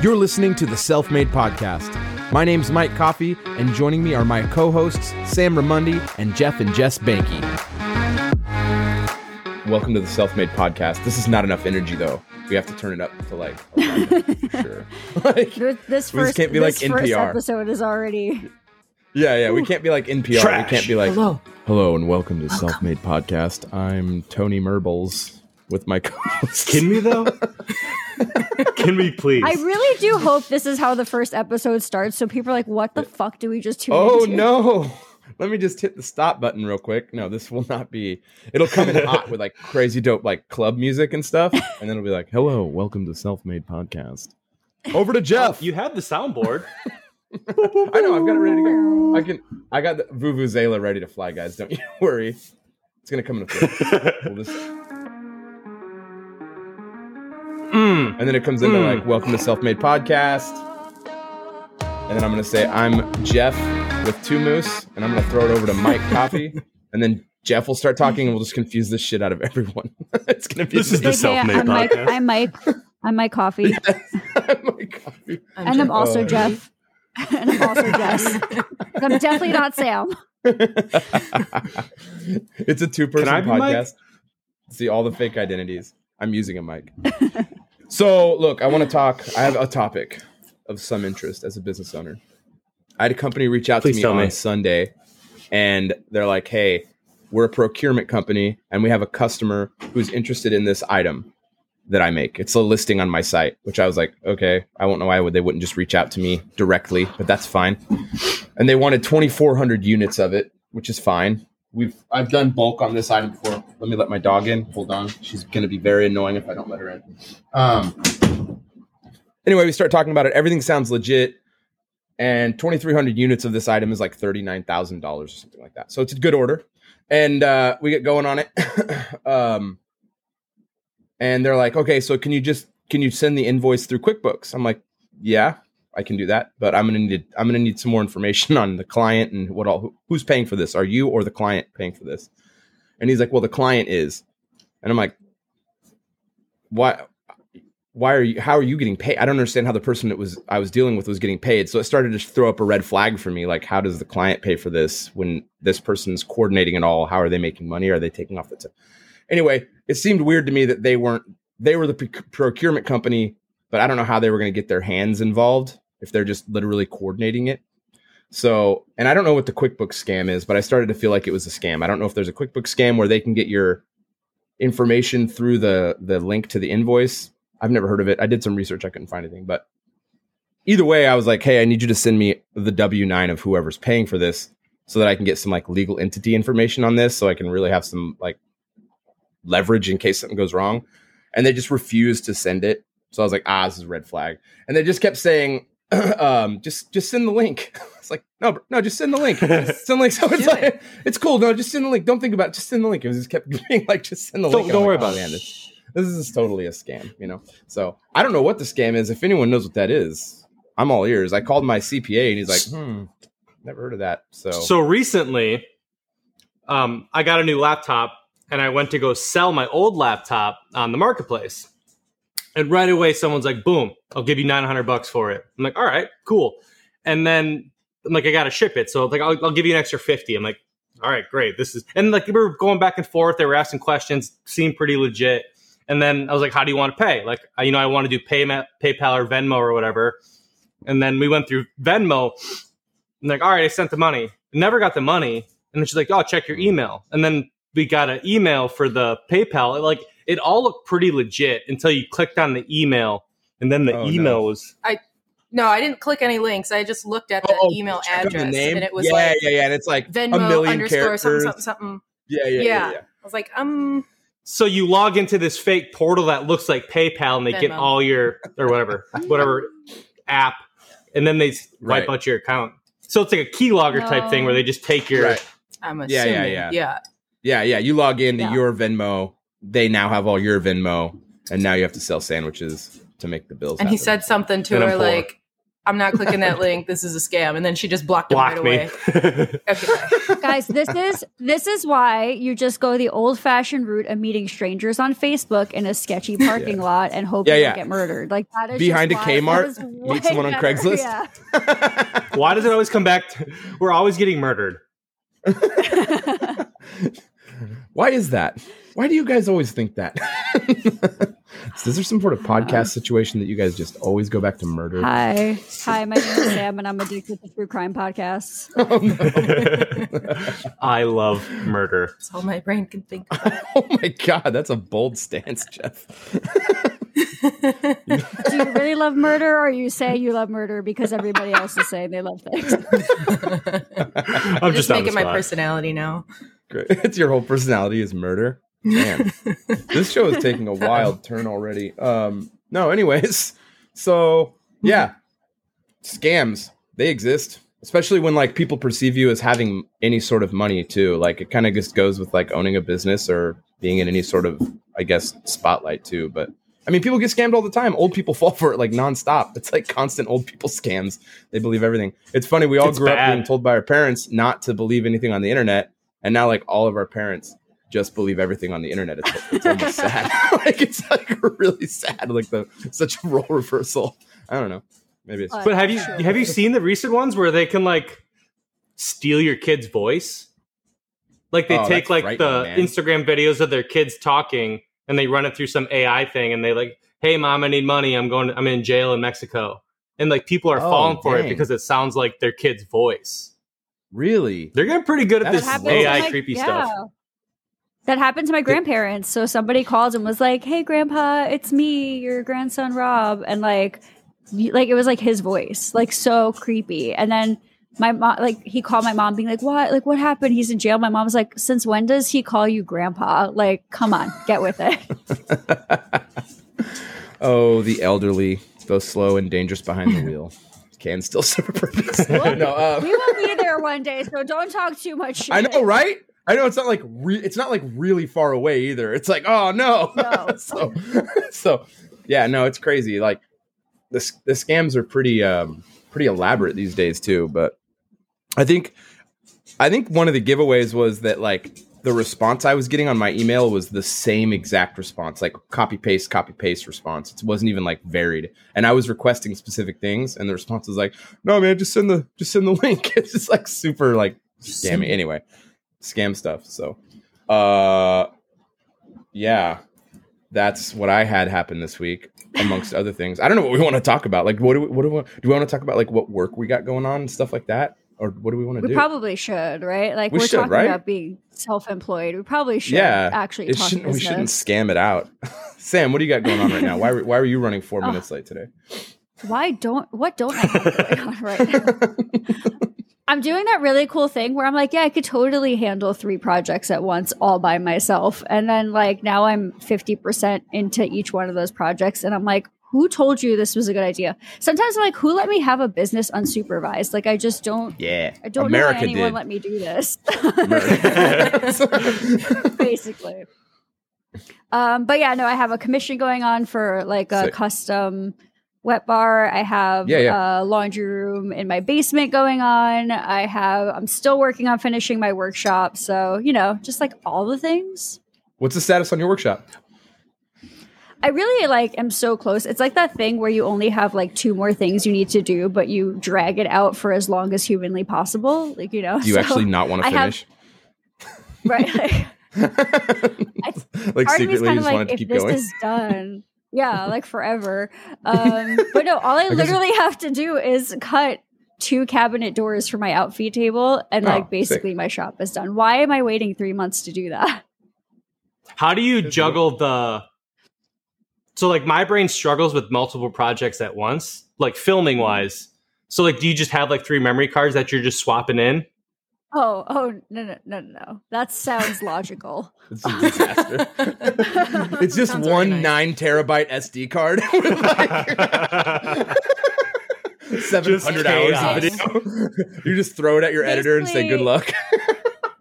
You're listening to the Self Made Podcast. My name's Mike Coffey, and joining me are my co hosts, Sam Raimondi and Jef and Jess Behnke. Welcome to the Self Made Podcast. This is not enough energy, though. We have to turn it up to like, for sure. like, This, this We just first, can't be this like first NPR. episode is already. yeah, yeah, we can't be like NPR. Trash. We can't be like, Hello. hello and welcome to Self Made Podcast. I'm Tony Merbles with my co hosts. Can we though? Can we please? I really do hope this is how the first episode starts, so people are like, "What the fuck do we just tune Oh into?" no! Let me just hit the stop button real quick. No, this will not be. It'll come in hot with like crazy dope like club music and stuff, and then it'll be like, "Hello, welcome to Self Made Podcast." Over to oh, Jef. you have the soundboard. I know. I've got it ready to go. I can. I got the Vuvuzela ready to fly, guys. Don't you worry. It's gonna come in a flip. We'll just- Mm. and then it comes into Mm. like, "Welcome to Self Made Podcast." And then I'm gonna say, "I'm Jeff with two moose," and I'm gonna throw it over to Mike Coffey, and then Jef will start talking, and we'll just confuse the shit out of everyone. it's gonna be This is the Okay, self-made I'm Mike. podcast. I'm Mike. I'm Mike Coffey, Mike Coffey. and I'm also Oh. Jef, and I'm also Jess. I'm definitely not Sam. it's a two-person Can I be Mike? podcast. See all the fake identities. I'm using a mic. So, look, I want to talk. I have a topic of some interest as a business owner. I had a company reach out Please to me on me. Sunday, and they're like, "Hey, we're a procurement company, and we have a customer who's interested in this item that I make. It's a listing on my site." Which I was like, "Okay, I won't know why would they wouldn't just reach out to me directly, but that's fine." And they wanted 2,400 units of it, which is fine. We've I've done bulk on this item before. Let me let my dog in. Hold on, she's going to be very annoying if I don't let her in. Um. Anyway, we start talking about it. Everything sounds legit, and 2,300 units of this item is like thirty-nine thousand dollars or something like that. So it's a good order, and uh, we get going on it. um, and they're like, "Okay, so can you just can you send the invoice through QuickBooks?" I'm like, "Yeah, I can do that, but I'm gonna need I'm gonna need some more information on the client and what all who's paying for this. Are you or the client paying for this? And he's like, well, the client is, and I'm like, why? Why are you? How are you getting paid? I don't understand how the person that was I was dealing with was getting paid. So it started to throw up a red flag for me. Like, how does the client pay for this when this person's coordinating it all? How are they making money? Are they taking off the? tip? anyway, it seemed weird to me that they weren't. They were the proc- procurement company but I don't know how they were going to get their hands involved if they're just literally coordinating it. So, and I don't know what the QuickBooks scam is, but I started to feel like it was a scam. I don't know if there's a QuickBooks scam where they can get your information through the the link to the invoice. I've never heard of it. I did some research, I couldn't find anything, but either way, I was like, "Hey, I need you to send me the W9 of whoever's paying for this so that I can get some like legal entity information on this so I can really have some like leverage in case something goes wrong." And they just refused to send it. So I was like, ah, this is a red flag. And they just kept saying, um, just just send the link. it's like, no, bro, no, just send the link. Just send the link. So it's Do like, it's cool. No, just send the link. Don't think about it. Just send the link. It was just kept being like, just send the Don't- link. And don't I'm worry like, about oh, it. Man, this, this is totally a scam, you know? So I don't know what the scam is. If anyone knows what that is, I'm all ears. I called my CPA and he's like, hmm, never heard of that. So, So recently, um, I got a new laptop and I went to go sell my old laptop on the marketplace. And right away, someone's like, boom, I'll give you 900 bucks for it. I'm like, all right, cool. And then I'm like, I got to ship it. So like, I'll, I'll give you an extra 50. I'm like, all right, great. This is, and like, we were going back and forth. They were asking questions, seemed pretty legit. And then I was like, how do you want to pay? Like, I- you know, I want to do pay, PayPal or Venmo or whatever. And then we went through Venmo. I'm like, all right, I sent the money. Never got the money. And then she's like, oh, check your email. And then we got an email for the PayPal. Like, it all looked pretty legit until you clicked on the email. And then the Oh, no. email was, No, I didn't click any links. I just looked at the Oh, email check on the address, name? and it was yeah, like yeah, yeah. And it's like Venmo a million underscore characters. something, something, something. Yeah, yeah, yeah, Yeah. yeah. I was like, um, so you log into this fake portal that looks like PayPal and they get all your, or whatever, whatever app. And then they s- wipe Right. out your account. So it's like a keylogger type thing where they just take your, Right. I'm Yeah, yeah, yeah. yeah. Yeah, yeah. You log into Yeah. your Venmo. They now have all your Venmo, and now you have to sell sandwiches to make the bills. And he said something to And her like, I'm not clicking that link. This is a scam. And then she just blocked him right me. away. Okay. Guys, this is this is why you just go the old fashioned route of meeting strangers on Facebook in a sketchy parking lot and hope Yeah, you yeah. get murdered. Like that is Behind just a why- Kmart, meet way someone on. Craigslist. Yeah. Why does it always come back? To, we're always getting murdered. Why is that? Why do you guys always think that? is there some sort of um, podcast situation that you guys just always go back to murder? Hi, hi. My name is Sam, and I'm addicted to true crime podcasts. Oh, I love murder. That's all my brain can think of. oh my god, that's a bold stance, Jef. Do you really love murder, or you say you love murder because everybody else is saying they love things? I'm just just, making my personality now. Great. It's your whole personality is murder. Man, this show is taking a wild turn already. Um, no, anyways, so yeah, scams they exist, especially when like people perceive you as having any sort of money too. Like it kind of just goes with like owning a business or being in any sort of, I guess, spotlight too. But I mean, people get scammed all the time. Old people fall for it like nonstop. It's like constant old people scams. They believe everything. It's funny. We all It's grew up being told by our parents not to believe anything on the internet, and now like all of our parents just believe everything on the internet. It's, it's almost sad. like it's like really sad. Like the such a role reversal. I don't know. Maybe it's But have you have you seen the recent ones where they can like steal your kid's voice? Like they Oh, take like frightening, the man. Instagram videos of their kids talking and they run it through some AI thing and they like, "Hey mom, I need money. I'm going I'm in jail in Mexico." And like people are Oh, falling for it because it sounds like their kid's voice. really. They're getting pretty good at That this AI to my- creepy yeah. stuff. That happened to my grandparents. So somebody called and was like, "Hey, Grandpa, it's me, your grandson Rob," and like, like it was like his voice, like so creepy. And then my mom, like, he called my mom, being like, "What? Like, what happened? He's in jail." My mom was like, "Since when does he call you Grandpa? Like, come on, get with it." Oh, the elderly, those slow and dangerous behind the wheel, can still serve a purpose. no, uh, we will be there one day, so don't talk too much shit. I know, right? I know it's not like re- it's not like really far away either. It's like, oh no. No. so, so yeah, no, it's crazy. Like the the scams are pretty um pretty elaborate these days too. But I think I think one of the giveaways was that like the response I was getting on my email was the same exact response, like copy paste, copy paste response. It wasn't even like varied. And I was requesting specific things, and the response was like, "No, man, just send the just send the link." It's just like super like scammy. Anyway, scam stuff. So, uh, yeah, that's what I had happen this week, amongst other things. I don't know what we want to talk about. Like, what do we, what do we, do we want to talk about? Like, what work we got going on and stuff like that, or what do we want to do? We do? probably should, right? Like We are should, talking right? about being self-employed. We probably should yeah, actually shouldn't, we shouldn't scam it out. Sam, what do you got going on right now? Why why were you running four Oh. minutes late today? Why don't what don't I have going on right now? I'm doing that really cool thing where I'm like, yeah, I could totally handle three projects at once all by myself. And then like now I'm 50% into each one of those projects and I'm like, who told you this was a good idea? Sometimes I'm like, who let me have a business unsupervised? Like I just don't Yeah, I don't America know why anyone did. let me do this. Basically. Um, but yeah, no, I have a commission going on for like a Sick. custom wet bar. I have Yeah, yeah. a laundry room in my basement going on. I have I'm still working on finishing my workshop. So, you know, just like all the things. What's the status on your workshop? I really like am so close. It's like that thing where you only have like two more things you need to do, but you drag it out for as long as humanly possible. Like, you know. Do you so- actually not want to I have- finish? right. Like, like part of me is secretly, just of wanted like to if keep this going. is done yeah like forever um but no all i, guess- literally have to do is cut two cabinet doors for my outfeed table and Oh, like sick. basically my shop is done why am i waiting three months to do that How do you juggle the So like my brain struggles with multiple projects at once, like filming wise. So like do you just have like three memory cards that you're just swapping in? Oh oh no no no no no that sounds logical It's a disaster. it's just Sounds one organized. nine terabyte SD card with like seven hundred hours of video. you just throw it at your editor and say good luck.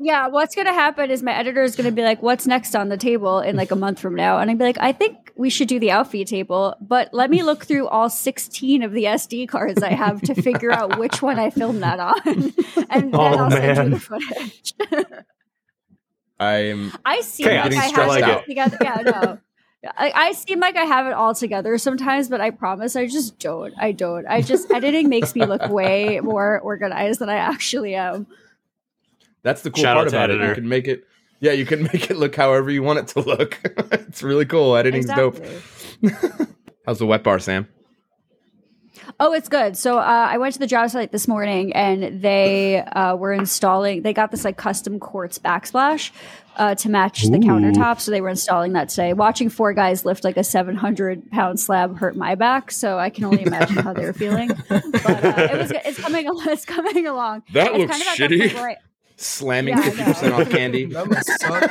Yeah what's gonna happen is my editor is gonna be like what's next on the table in like a month from now and i'd be like i think we should do the outfeed table, but let me look through all 16 of the SD cards I have to figure out which one I filmed that on. and then Oh, I'll send you the footage. I'm I seem Okay, like I have stressed it all together. Yeah, no. I, I seem like I have it all together sometimes, but I promise I just don't. I don't. I just editing makes me look way more organized than I actually am. That's the cool Shout part out to about it. You can make it. Yeah, you can make it look however you want it to look. it's really cool. Editing's dope. How's the wet bar, Sam? Oh, it's good. So uh, I went to the job site this morning, and they uh, were installing. They got this like custom quartz backsplash uh, to match the Ooh. countertop. So they were installing that today. Watching four guys lift like a seven hundred pound slab hurt my back. So I can only imagine how they were feeling. But uh, it was. It's coming. It's coming along. That It's looks kind of at that shitty. Point where Slamming Yeah, fifty percent off candy. That must suck.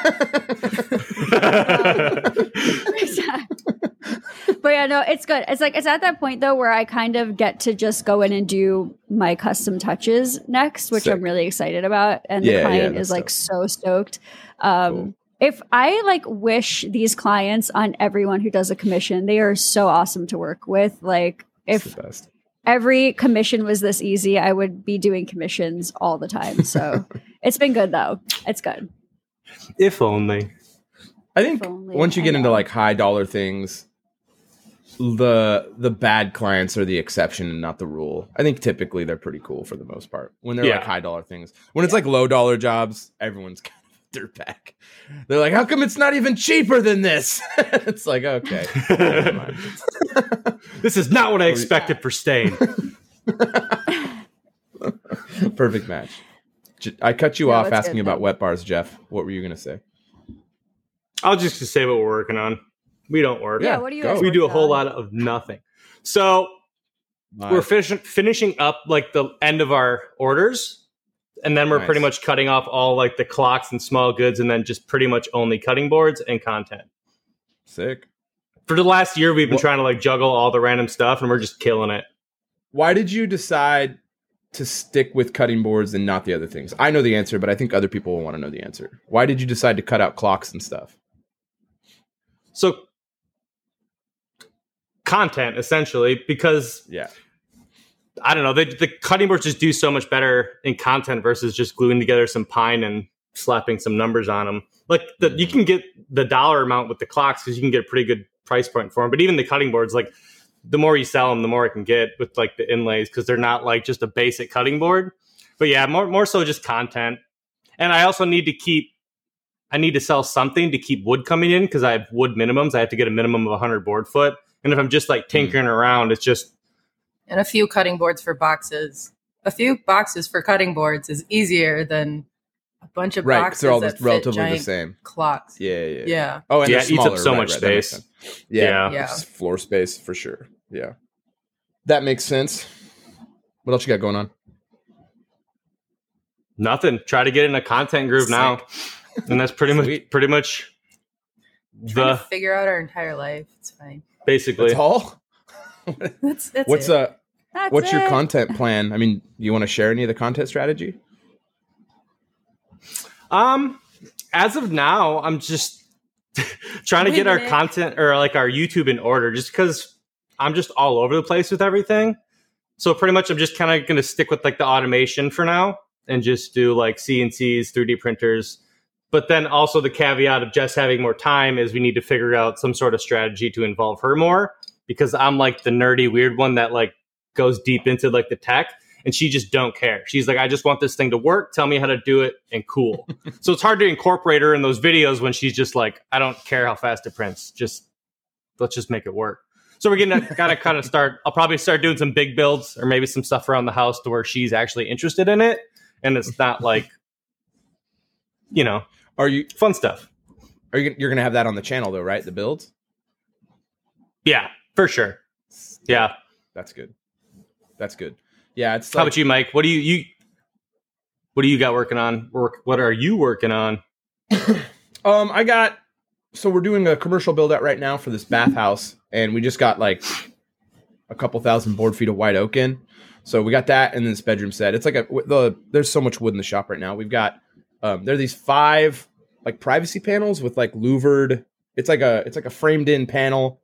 but yeah, no, it's good. It's like it's at that point though where I kind of get to just go in and do my custom touches next, which Sick. I'm really excited about, and Yeah, the client that's is like dope. so stoked. Um, Cool. If I like wish these clients on everyone who does a commission, they are so awesome to work with. Like It's if the best. Every commission was this easy, I would be doing commissions all the time. So it's been good though. It's good. if only. I think only, once you I get into like high dollar things, the the bad clients are the exception and not the rule. I think typically they're pretty cool for the most part. When they're Yeah. like high dollar things. When it's like low dollar jobs, everyone's kind of a dirtbag. They're like, how come it's not even cheaper than this? it's like, okay. never mind. This is not what I expected for Stain. Perfect match. I cut you No, off asking good, about wet bars, Jef. What were you gonna say? I'll just say what we're working on. We don't work. Yeah, Yeah, what do you go. guys we do a whole on? lot of nothing. So we're finish- finishing up like the end of our orders and then we're pretty much cutting off all like the clocks and small goods and then just pretty much only cutting boards and content sick. for the last year we've been What- trying to like juggle all the random stuff and we're just killing it Why did you decide to stick with cutting boards and not the other things? I know the answer, but I think other people will want to know the answer. Why did you decide to cut out clocks and stuff? so content essentially because Yeah. I don't know. The, the cutting boards just do so much better in content versus just gluing together some pine and slapping some numbers on them like the, you mm. can get the dollar amount with the clocks because you can get a pretty good price point for them but even the cutting boards like the more you sell them the more it can get with like the inlays because they're not like just a basic cutting board. But yeah more, more so just content. And i also need to keep i need to sell something to keep wood coming in because i have wood minimums. I have to get a minimum of 100 board foot. And if i'm just like mm. tinkering around it's just and a few cutting boards for boxes. A few boxes for cutting boards is easier than a bunch of Right, because boxes they're all that just fit relatively the giant same. clocks. Yeah, yeah, Yeah. Oh, and Yeah, they're it eats up so right, much right, space. sense. Yeah, Yeah. Yeah. floor space for sure. Yeah, that makes sense. What else you got going on? nothing try to get in a content groove now and that's pretty much pretty much Trying the to figure out our entire life. It's fine. basically That's all. That's that's What's it. uh That's What's your content plan? I mean, you want to share any of the content strategy? Um, as of now, I'm just trying to get our content or like our YouTube in order, just because I'm just all over the place with everything. So pretty much, I'm just kind of going to stick with like the automation for now and just do like CNCs, 3D printers. But then also the caveat of just having more time is we need to figure out some sort of strategy to involve her more because I'm like the nerdy weird one that like goes deep into like the tech and she just don't care. She's like, I just want this thing to work. Tell me how to do it and cool. so it's hard to incorporate her in those videos when she's just like, I don't care how fast it prints. Just let's just make it work. So we're getting gotta kind of start. I'll probably start doing some big builds or maybe some stuff around the house to where she's actually interested in it, and it's not like, you know, Are you fun stuff. are you you're gonna have that on the channel though, right? The builds. Yeah, for sure. Yeah. That's good. That's good. Yeah, it's How about you, Mike? What do you you? What do you got working on? Work. What are you working on? Um, I got so we're doing a commercial build out right now for this bathhouse, and we just got like a couple thousand board feet of white oak in. So we got that, and then this bedroom set. It's like a the there's so much wood in the shop right now. We've got um, there are these five like privacy panels with like louvered it's like a it's like a framed in panel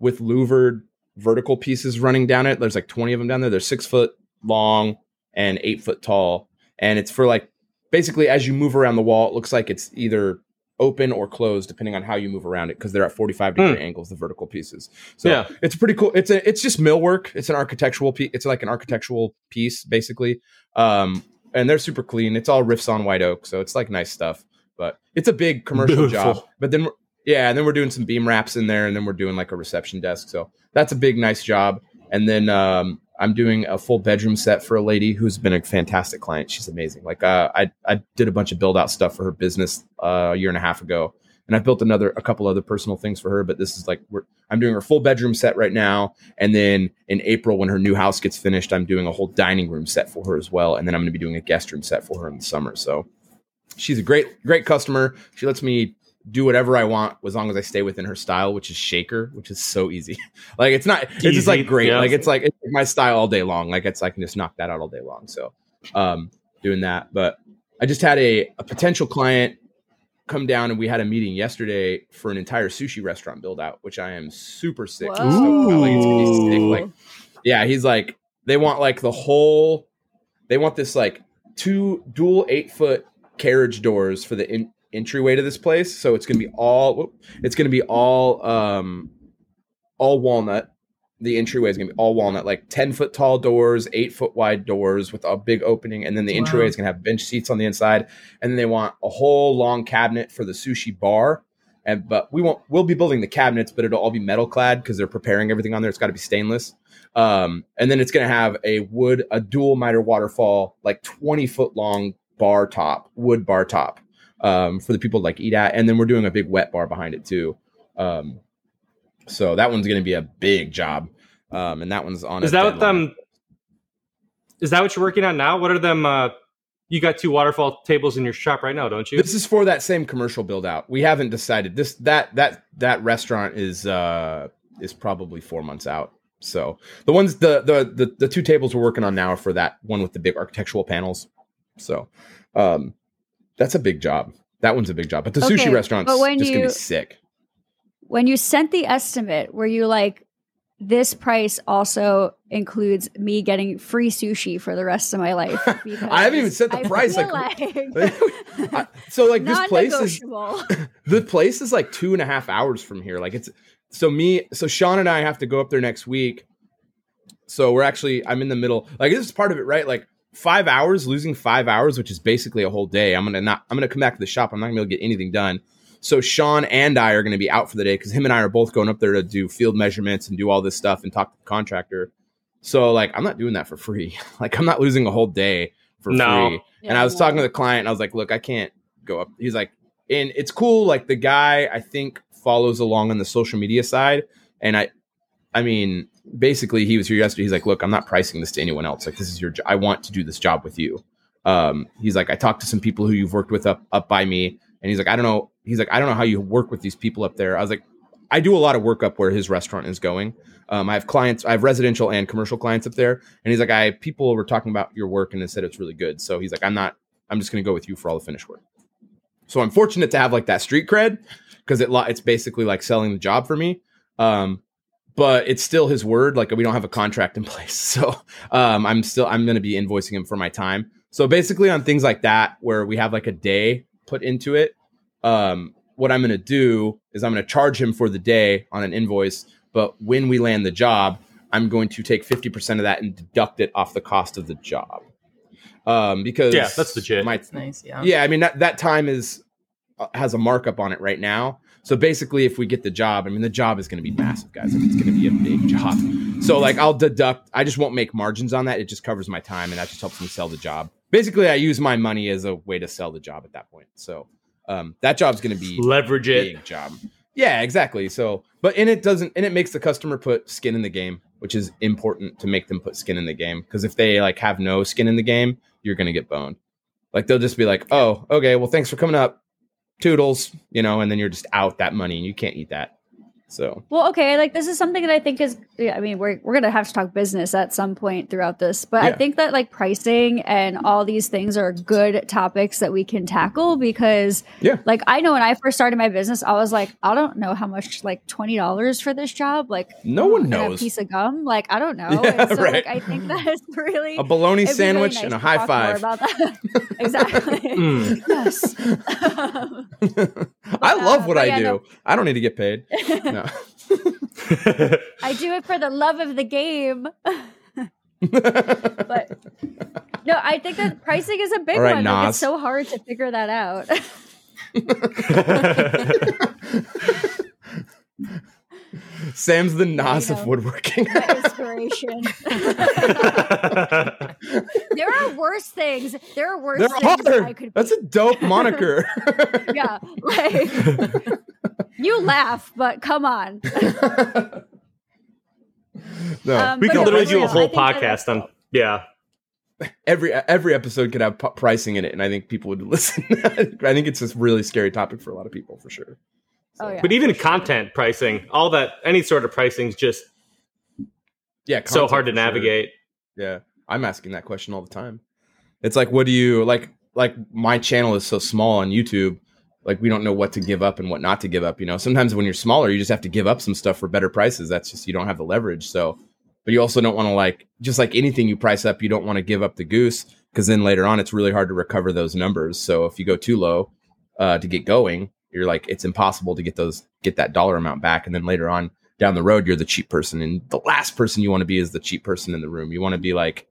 with louvered vertical pieces running down it. There's like 20 of them down there. They're six foot long and eight foot tall, and it's for like basically as you move around the wall, it looks like it's either open or closed depending on how you move around it because they're at 45 degree Hmm. angles the vertical pieces so Yeah. it's pretty cool it's a it's just millwork it's an architectural piece it's like an architectural piece basically um and they're super clean it's all rift sawn white oak so it's like nice stuff but it's a big commercial Beautiful. job but then we're, yeah and then we're doing some beam wraps in there and then we're doing like a reception desk so that's a big nice job and then um I'm doing a full bedroom set for a lady who's been a fantastic client. She's amazing. Like uh, I, I did a bunch of build out stuff for her business uh, a year and a half ago, and I've built another, a couple other personal things for her. But this is like I'm doing her full bedroom set right now, and then in April when her new house gets finished, I'm doing a whole dining room set for her as well, and then I'm going to be doing a guest room set for her in the summer. So she's a great, great customer. She lets me do whatever I want as long as I stay within her style, which is shaker, which is so easy. like it's not, it's just like great. yeah. Like it's like it's my style all day long. Like it's I can just knock that out all day long. So um doing that. But I just had a, a potential client come down and we had a meeting yesterday for an entire sushi restaurant build out, which I am super sick. Whoa. Like, it's gonna be sick. Like yeah, he's like they want like the whole they want this like two dual eight foot carriage doors for the in, entryway to this place. So it's gonna be all it's gonna be all um all walnut. The entryway is gonna be all walnut, like ten foot tall doors, eight foot wide doors with a big opening, and then the Wow. entryway is gonna have bench seats on the inside, and then they want a whole long cabinet for the sushi bar. And but we won't we'll be building the cabinets, but it'll all be metal clad because they're preparing everything on there. It's got to be stainless. Um, and then it's going to have a wood, a dual miter waterfall, like 20 foot long bar top, wood bar top um, for the people to like eat at. And then we're doing a big wet bar behind it too. Um, so that one's going to be a big job. Um, and that one's on. Is that what them? Is that what you're working on now? What are them? Uh, you got two waterfall tables in your shop right now, don't you? This is for that same commercial build out. We haven't decided this that that that restaurant is uh is probably four months out. So the ones the the the, the two tables we're working on now are for that one with the big architectural panels. So um that's a big job. That one's a big job. But the Okay, sushi restaurant's but when just gonna be sick. when you sent the estimate, were you like, this price also includes me getting free sushi for the rest of my life? I haven't even set the I price, like- I- so like this place is the place is like two and a half hours from here. Like it's so me, so Sean and I have to go up there next week. So we're actually, I'm in the middle. Like this is part of it, right? Like five hours, losing five hours, which is basically a whole day. I'm gonna not, I'm gonna come back to the shop. I'm not gonna be able to get anything done. So Sean and I are gonna be out for the day because him and I are both going up there to do field measurements and do all this stuff and talk to the contractor. So like, I'm not doing that for free. like I'm not losing a whole day for No. free. and I was talking to the client and I was like, look, I can't go up. He's like, and it's cool. Like the guy, I think follows along on the social media side. And I, I mean, basically he was here yesterday. He's like, look, I'm not pricing this to anyone else. Like this is your, jo- I want to do this job with you. Um, he's like, I talked to some people who you've worked with up, up by me. And he's like, I don't know. He's like, I don't know how you work with these people up there. I was like, I do a lot of work up where his restaurant is going. Um, I have clients, I have residential and commercial clients up there. And he's like, I people were talking about your work and they said it's really good. So he's like, I'm not, I'm just going to go with you for all the finish work. So I'm fortunate to have like that street cred because it it's basically like selling the job for me. Um, but it's still his word. Like we don't have a contract in place, so um, I'm still I'm going to be invoicing him for my time. So basically, on things like that where we have like a day put into it, um, what I'm going to do is I'm going to charge him for the day on an invoice. But when we land the job, I'm going to take 50% of that and deduct it off the cost of the job. Um, because Yeah, that's legit. My That's nice. Yeah. yeah, I mean that that time is uh, has a markup on it right now. So basically, if we get the job, I mean the job is going to be massive, guys. Like, it's going to be a big job. So like I'll deduct. I just won't make margins on that. It just covers my time, and that just helps me sell the job. Basically, I use my money as a way to sell the job at that point. So um, that job's going to be Leverage a it. job. Yeah, exactly. So, but and it doesn't, and it makes the customer put skin in the game, which is important to make them put skin in the game. Because if they like have no skin in the game, you're gonna get boned. Like they'll just be like, "Oh, okay, well, thanks for coming up, toodles," you know, and then you're just out that money, and you can't eat that. So Well, okay, like this is something that I think is yeah, I mean, we're we're going to have to talk business at some point throughout this, but I think that like pricing and all these things are good topics that we can tackle because Yeah. like I know when I first started my business, I was like, I don't know how much like $20 for this job, like no one and a knows. piece of gum, like I don't know. Yeah, so right. like I think that is really A bologna it'd really sandwich nice and a high five. about that. exactly. Mm. yes. I love uh, what but I yeah, do. no. I don't need to get paid. No. I do it for the love of the game. but no, I think that pricing is a big right, one. Like, it's so hard to figure that out. Sam's the Nas of woodworking. Inspiration. there are worse things. There are worse There things I could That's be. a dope moniker. yeah. Like you laugh, but come on. no, Um, we but could literally do a real, I whole podcast on yeah. every every episode could have p- pricing in it, and I think people would listen. I think it's a really scary topic for a lot of people, for sure. Oh yeah. But even content pricing, all that any sort of pricing is just Yeah, so hard to for sure. navigate. Yeah, I'm asking that question all the time. It's like, what do you like? Like my channel is so small on YouTube. Like we don't know what to give up and what not to give up. You know, sometimes when you're smaller, you just have to give up some stuff for better prices. That's just you don't have the leverage. So, but you also don't want to like just like anything you price up, you don't want to give up the goose because then later on it's really hard to recover those numbers. So if you go too low uh, to get going, you're like it's impossible to get those get that dollar amount back. And then later on down the road, you're the cheap person, and the last person you want to be is the cheap person in the room. You want to be like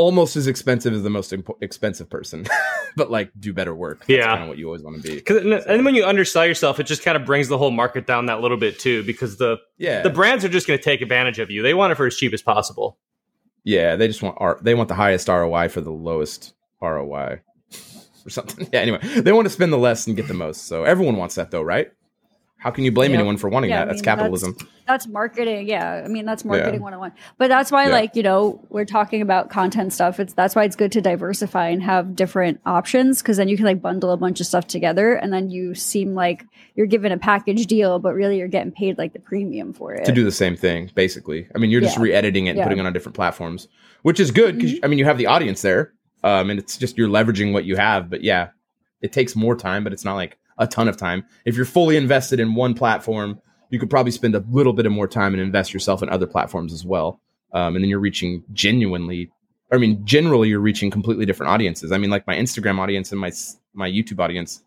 almost as expensive as the most impo- expensive person, but like do better work. That's Yeah. kind of what you always want to be. 'Cause- and and when you undersell yourself, it just kind of brings the whole market down that little bit too, because the Yeah, the brands are just going to take advantage of you. They want it for as cheap as possible. yeah. They just want R- they want the highest ROI for the lowest ROI or something. Yeah. Anyway, they want to spend the less and get the most. So everyone wants that, though, right? How can you blame anyone for wanting Yeah, that? I that's capitalism. That's marketing. Yeah. I mean, that's marketing Yeah. marketing 101. But that's why, Yeah. like, you know, we're talking about content stuff. It's that's why it's good to diversify and have different options because then you can like bundle a bunch of stuff together and then you seem like you're given a package deal, but really you're getting paid like the premium for it. to do the same thing, basically. I mean, you're just Yeah. re-editing it and putting it on different platforms, which is good because I mean, you have the audience there, um, and it's just you're leveraging what you have. But yeah, it takes more time, but it's not like a ton of time. If you're fully invested in one platform, you could probably spend a little bit of more time and invest yourself in other platforms as well, um, and then you're reaching genuinely. I mean, generally, you're reaching completely different audiences. I mean, like my Instagram audience and my my YouTube audience.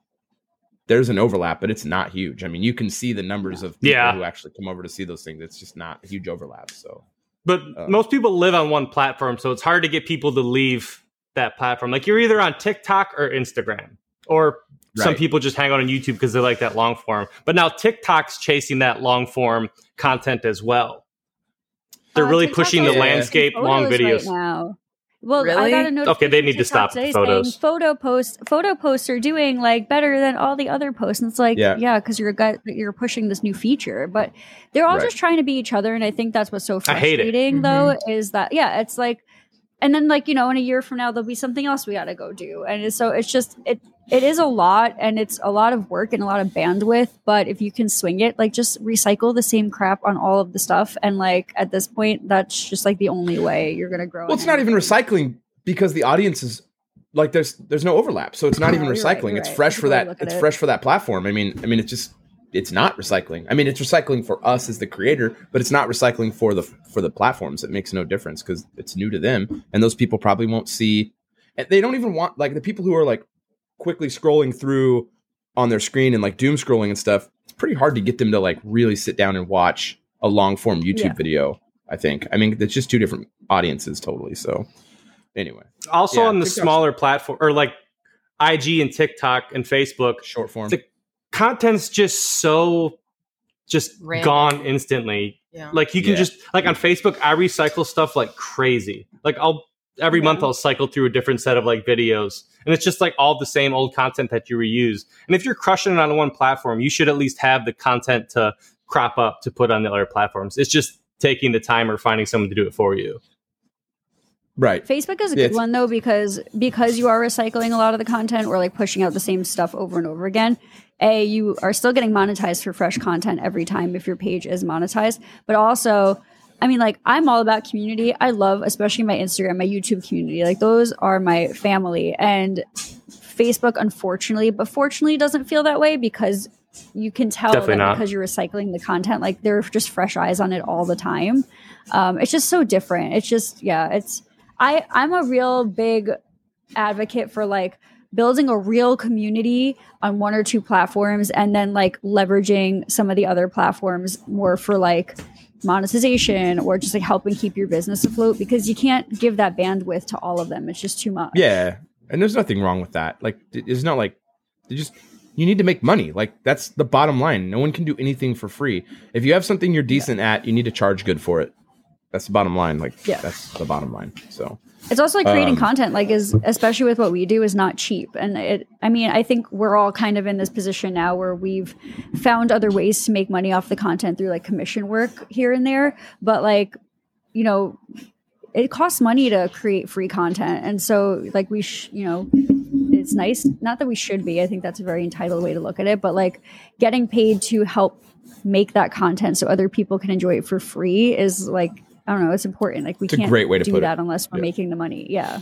There's an overlap, but it's not huge. I mean, you can see the numbers of people Yeah. who actually come over to see those things. It's just not a huge overlap. So But Uh, most people live on one platform, so it's hard to get people to leave that platform. Like you're either on TikTok or Instagram, or some people just hang out on YouTube because they like that long form. But now TikTok's chasing that long form content as well. They're Uh, really TikTok's pushing the landscape long videos. Right now. Well, I got a notification Okay, they need to stop today photos. saying photo posts. Photo posts are doing like better than all the other posts. And it's like, Yeah. yeah, because you're got you're pushing this new feature, but they're all Right. just trying to be each other. And I think that's what's so I hate it. frustrating, though, is that yeah, it's like, and then like you know, in a year from now, there'll be something else we got to go do, and so it's just it. It is a lot, and it's a lot of work and a lot of bandwidth. But if you can swing it, like just recycle the same crap on all of the stuff, and like at this point, that's just like the only way you're gonna grow. Well, it's not even recycling because the audience is like there's there's no overlap, so it's not No, even you're right, recycling. it's right. fresh That's for the way to that. It's it. fresh for that platform. I mean, I mean, it's just it's not recycling. I mean, it's recycling for us as the creator, but it's not recycling for the for the platforms. It makes no difference because it's new to them, and those people probably won't see. And they don't even want like the people who are like quickly scrolling through on their screen and like doom scrolling and stuff. It's pretty hard to get them to like really sit down and watch a long form YouTube Yeah. video. I think. I mean, it's just two different audiences totally. So anyway. Also Yeah, on the TikTok's- smaller platform or like IG and TikTok and Facebook, short form. The- content's just so just Random. gone instantly. Yeah. Like you can Yeah. just like on Facebook, I recycle stuff like crazy. Like I'll every Yeah. month mm-hmm. I'll cycle through a different set of like videos. And it's just like all the same old content that you reuse. And if you're crushing it on one platform, you should at least have the content to crop up to put on the other platforms. It's just taking the time or finding someone to do it for you. Right. Facebook is a good it's- one though because because you are recycling a lot of the content or like pushing out the same stuff over and over again. A, you are still getting monetized for fresh content every time if your page is monetized, but also I mean like I'm all about community. I love especially my Instagram, my YouTube community. Like those are my family and Facebook unfortunately, but fortunately doesn't feel that way because you can tell that because you're recycling the content like there are just fresh eyes on it all the time. Um, it's just so different. It's just yeah, it's I I'm a real big advocate for like building a real community on one or two platforms and then like leveraging some of the other platforms more for like monetization or just like helping keep your business afloat because you can't give that bandwidth to all of them. It's just too much. Yeah, and there's nothing wrong with that. Like, it's not like you just you need to make money. Like that's the bottom line. No one can do anything for free. If you have something you're decent at, you need to charge good for it. That's the bottom line. Like, Yeah. that's the bottom line. So, It's also like creating Um, content, like is especially with what we do, is not cheap. And it, I mean, I think we're all kind of in this position now where we've found other ways to make money off the content through like commission work here and there. But like, you know, it costs money to create free content, and so like we, sh- you know, it's nice. Not that we should be. I think that's a very entitled way to look at it. But like getting paid to help make that content so other people can enjoy it for free is like. I don't know. It's important. Like we It's can't great way to do put it. that unless we're Yeah. making the money. Yeah.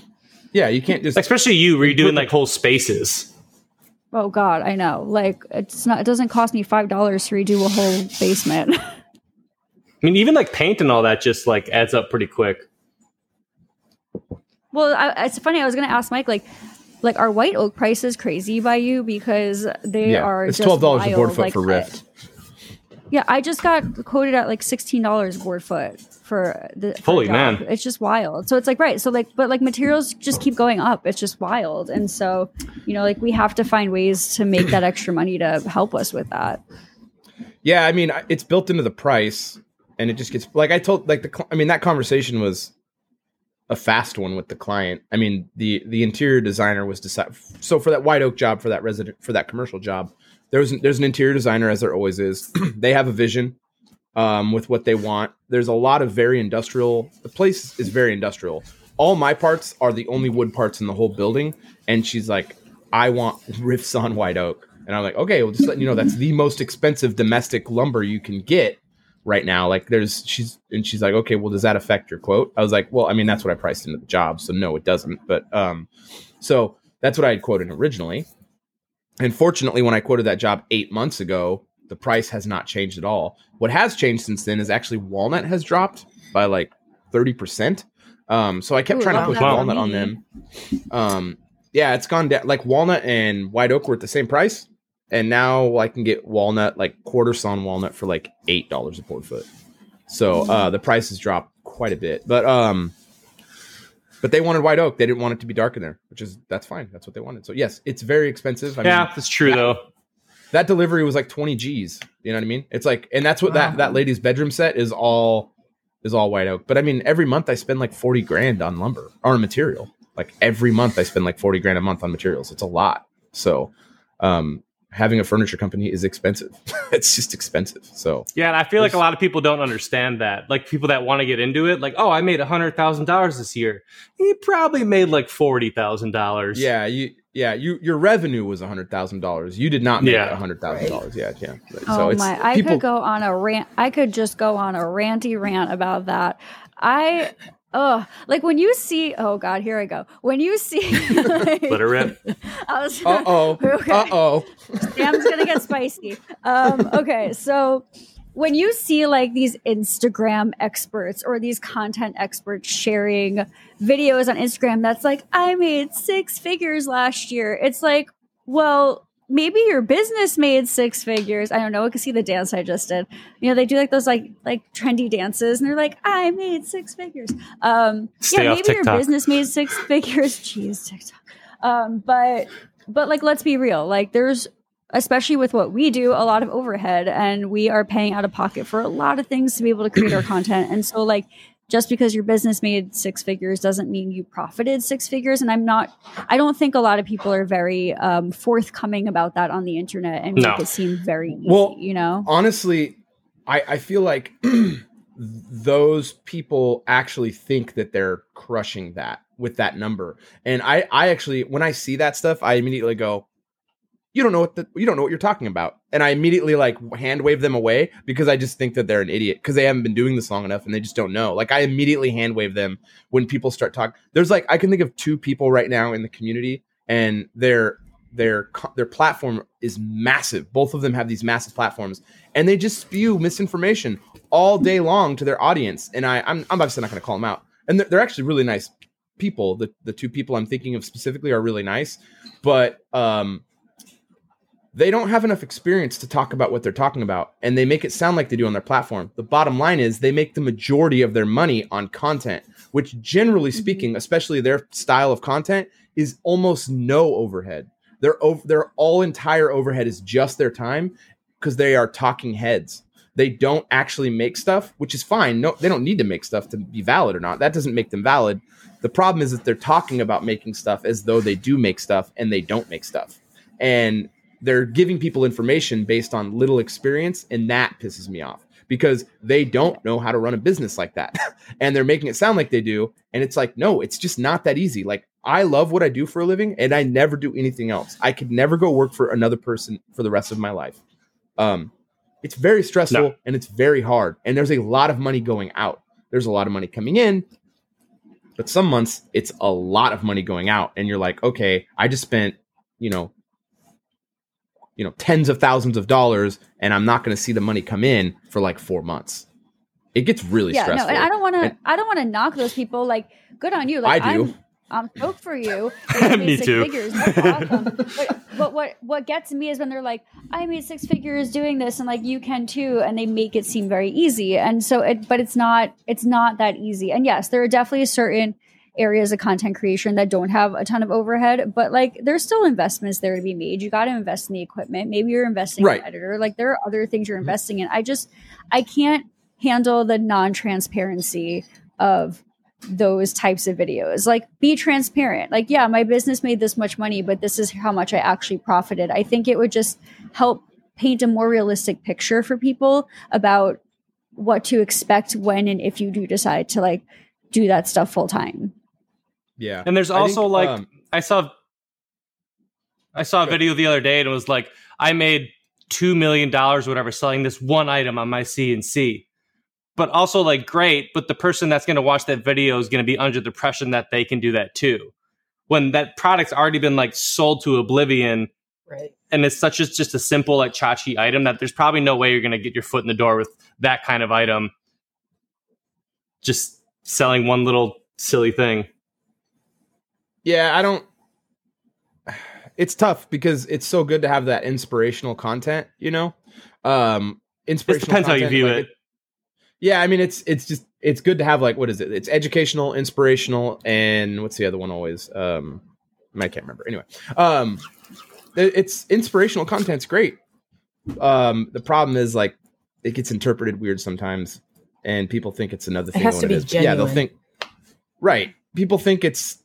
yeah, you can't just Especially you, where you're doing like whole spaces. Oh God, I know. Like it's not. It doesn't cost me five dollars to redo a whole basement. I mean, even like paint and all that just like adds up pretty quick. well, I, it's funny. I was gonna ask Mike, like, like are white oak prices crazy by you because they yeah, are it's just twelve dollars a board foot like, for Rift. Yeah, I just got quoted at like sixteen dollars board foot for the for Holy job. man. It's just wild. So it's like right. So like, but like materials just keep going up. It's just wild. And so you know, like we have to find ways to make that extra money to help us with that. Yeah, I mean, it's built into the price, and it just gets like I told like the. I mean, that conversation was a fast one with the client. I mean, the the interior designer was decide. So for that white oak job, for that resident, for that commercial job, there was there's an interior designer as there always is. they have a vision um, with what they want. There's a lot of very industrial. The place is very industrial. All my parts are the only wood parts in the whole building, and she's like, "I want rift sawn white oak." And I'm like, okay, well, just letting you know that's the most expensive domestic lumber you can get right now. Like, there's she's and she's like, okay, well, does that affect your quote? I was like, well, I mean, that's what I priced into the job, so no, it doesn't. But um, so that's what I had quoted originally. And fortunately, when I quoted that job eight months ago, the price has not changed at all. What has changed since then is actually walnut has dropped by like thirty percent. Um, so I kept Ooh, trying to wow. push Wow. walnut on them. Um, yeah, it's gone down. Like walnut and white oak were at the same price, and now I can get walnut like quarter sawn walnut for like eight dollars a board foot. So uh, the price has dropped quite a bit, but um, but they wanted white oak. They didn't want it to be dark in there, which is that's fine. That's what they wanted. So yes, it's very expensive. I yeah, mean, that's true though. that delivery was like 20 G's. You know what I mean? It's like, and that's what that, that lady's bedroom set is all, is all white oak. But I mean, every month I spend like 40 grand on lumber or on material. Like every month I spend like 40 grand a month on materials. It's a lot. So, um, having a furniture company is expensive. it's just expensive. So Yeah, and I feel like a lot of people don't understand that. Like people that want to get into it, like, oh, I made a hundred thousand dollars this year. You probably made like forty thousand dollars. yeah, you, yeah, you, your revenue was a hundred thousand dollars. You did not make Yeah. a hundred thousand dollars. Yeah. Yeah. So oh it's my! I people, could go on a rant. I could just go on a ranty rant about that. I, oh, like when you see. Oh God, here I go. When you see, like, Let her rip. I uh oh, Okay. uh oh. Sam's gonna get spicy. Um, okay, so when you see like these Instagram experts or these content experts sharing videos on Instagram, that's like, I made six figures last year. It's like, well, maybe your business made six figures. I don't know. I can see the dance I just did. You know, they do like those like like trendy dances, and they're like, I made six figures. Um, Stay yeah, maybe your business made six figures. Jeez, TikTok. Um, but but like let's be real like there's especially with what we do a lot of overhead and we are paying out of pocket for a lot of things to be able to create our content and so like just because your business made six figures doesn't mean you profited six figures and i'm not i don't think a lot of people are very um, forthcoming about that on the internet and No. make it seem very easy Well, you know honestly, I, I feel like those people actually think that they're crushing that with that number. And I, I actually, when I see that stuff, I immediately go, you don't know what the, you don't know what you're talking about. And I immediately like hand wave them away because I just think that they're an idiot because they haven't been doing this long enough and they just don't know. Like I immediately hand wave them when people start talking. There's like, I can think of two people right now in the community and their, their, their platform is massive. Both of them have these massive platforms and they just spew misinformation all day long to their audience. And I, I'm, I'm obviously not going to call them out. And they're, they're actually really nice people. The, the two people I'm thinking of specifically are really nice, but, um, they don't have enough experience to talk about what they're talking about and they make it sound like they do on their platform. The bottom line is they make the majority of their money on content which generally mm-hmm. speaking especially their style of content is almost no overhead. Their over their all entire overhead is just their time because they are talking heads. They don't actually make stuff which is fine. No they don't need to make stuff to be valid or not. That doesn't make them valid. The problem is that they're talking about making stuff as though they do make stuff and they don't make stuff. And they're giving people information based on little experience and that pisses me off because they don't know how to run a business like that. And they're making it sound like they do and it's like no it's just not that easy. Like i love what i do for a living and i never do anything else. I could never go work for another person for the rest of my life. Um it's very stressful No. and it's very hard and there's a lot of money going out. There's a lot of money coming in but some months it's a lot of money going out and you're like okay i just spent you know you know tens of thousands of dollars and i'm not going to see the money come in for like four months it gets really yeah, stressful no, and I don't want to. I don't want to knock those people. Like, good on you. Like, I do. I'm, I'm stoked for you. You Me made six too. Figures. That's awesome. but, but what what gets me is when they're like, I made six figures doing this, and like you can too, and they make it seem very easy. And so, it but it's not. It's not that easy. And yes, there are definitely certain areas of content creation that don't have a ton of overhead, but like there's still investments there to be made. You got to invest in the equipment. Maybe you're investing Right. in an editor. Like there are other things Mm-hmm. you're investing in. I just I can't handle the non-transparency of those types of videos. Like be transparent. Like yeah, my business made this much money, but this is how much I actually profited. I think it would just help paint a more realistic picture for people about what to expect when and if you do decide to like do that stuff full time. Yeah And there's I think, also like um, I saw I saw a video the other day and it was like I made two million dollars whatever selling this one item on my CNC. But also like great, but the person that's gonna watch that video is gonna be under the impression that they can do that too. When that product's already been like sold to oblivion Right. and it's such as just a simple like chachi item that there's probably no way you're gonna get your foot in the door with that kind of item. Just selling one little silly thing. Yeah i don't it's tough because it's so good to have that inspirational content you know? Um It inspirational depends how you view like, it. yeah i mean it's it's just it's good to have like what is it? It's educational inspirational and what's the other one always? Um i can't remember. Anyway um it's inspirational content's great. Um the problem is like it gets interpreted weird sometimes and people think it's another thing It has to it be is. yeah they'll think right. People think it's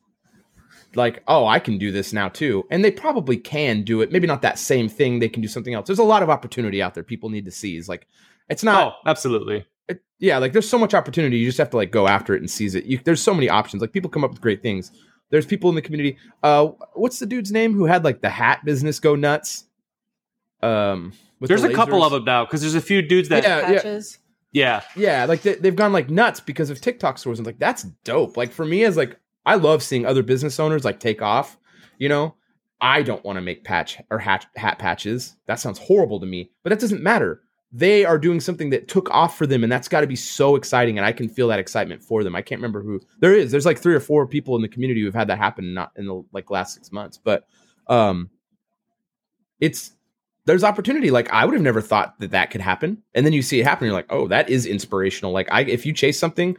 like oh i can do this now too and they probably can do it maybe not that same thing they can do something else there's a lot of opportunity out there people need to seize like it's not oh, absolutely. it, yeah, like there's so much opportunity. You just have to like go after it and seize it. You, there's so many options. Like people come up with great things. There's people in the community. Uh, what's the dude's name who had like the hat business go nuts? Um, with There's the a couple of them now because there's a few dudes that yeah, Yeah, yeah. Yeah, like they, they've gone like nuts because of TikTok stores. And like that's dope. Like for me, as like I love seeing other business owners like take off. You know, I don't want to make patch or hat hat patches. That sounds horrible to me, but that doesn't matter. They are doing something that took off for them, and that's got to be so exciting. And I can feel that excitement for them. I can't remember who there is. There's like three or four people in the community who've had that happen, not in the like last six months, but um, it's there's opportunity. Like I would have never thought that that could happen, and then you see it happen. You're like, oh, that is inspirational. Like I, if you chase something,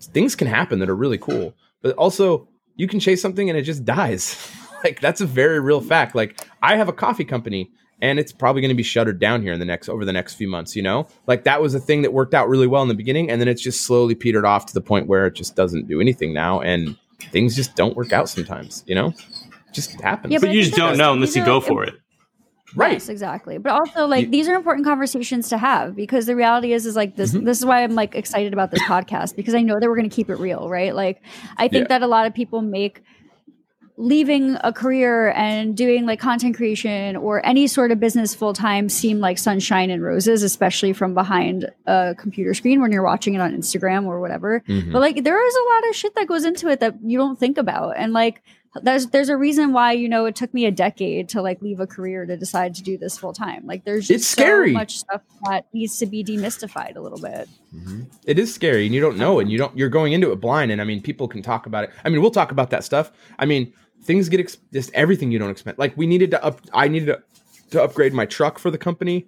things can happen that are really cool. But also, you can chase something and it just dies. like that's a very real fact. Like I have a coffee company, and it's probably going to be shuttered down here in the next over the next few months. You know, like that was a thing that worked out really well in the beginning, and then it's just slowly petered off to the point where it just doesn't do anything now, and things just don't work out sometimes. You know, just happens. Yeah, but I you just don't know unless you go like, for it. Right. Yes, exactly. But also like You- these are important conversations to have because the reality is is like this Mhm. this is why I'm like excited about this podcast because I know that we're going to keep it real, right? Like I think Yeah. that a lot of people make leaving a career and doing like content creation or any sort of business full time seem like sunshine and roses, especially from behind a computer screen when you're watching it on Instagram or whatever. Mhm. But like there is a lot of shit that goes into it that you don't think about. And like there's there's a reason why, you know, it took me a decade to like leave a career to decide to do this full time. Like there's just It's scary. so much stuff that needs to be demystified a little bit. Mhm. It is scary, and you don't know, and you don't. You're going into it blind, and I mean, people can talk about it. I mean, we'll talk about that stuff. I mean, things get ex- just everything you don't expect. Like we needed to up. I needed to, to upgrade my truck for the company.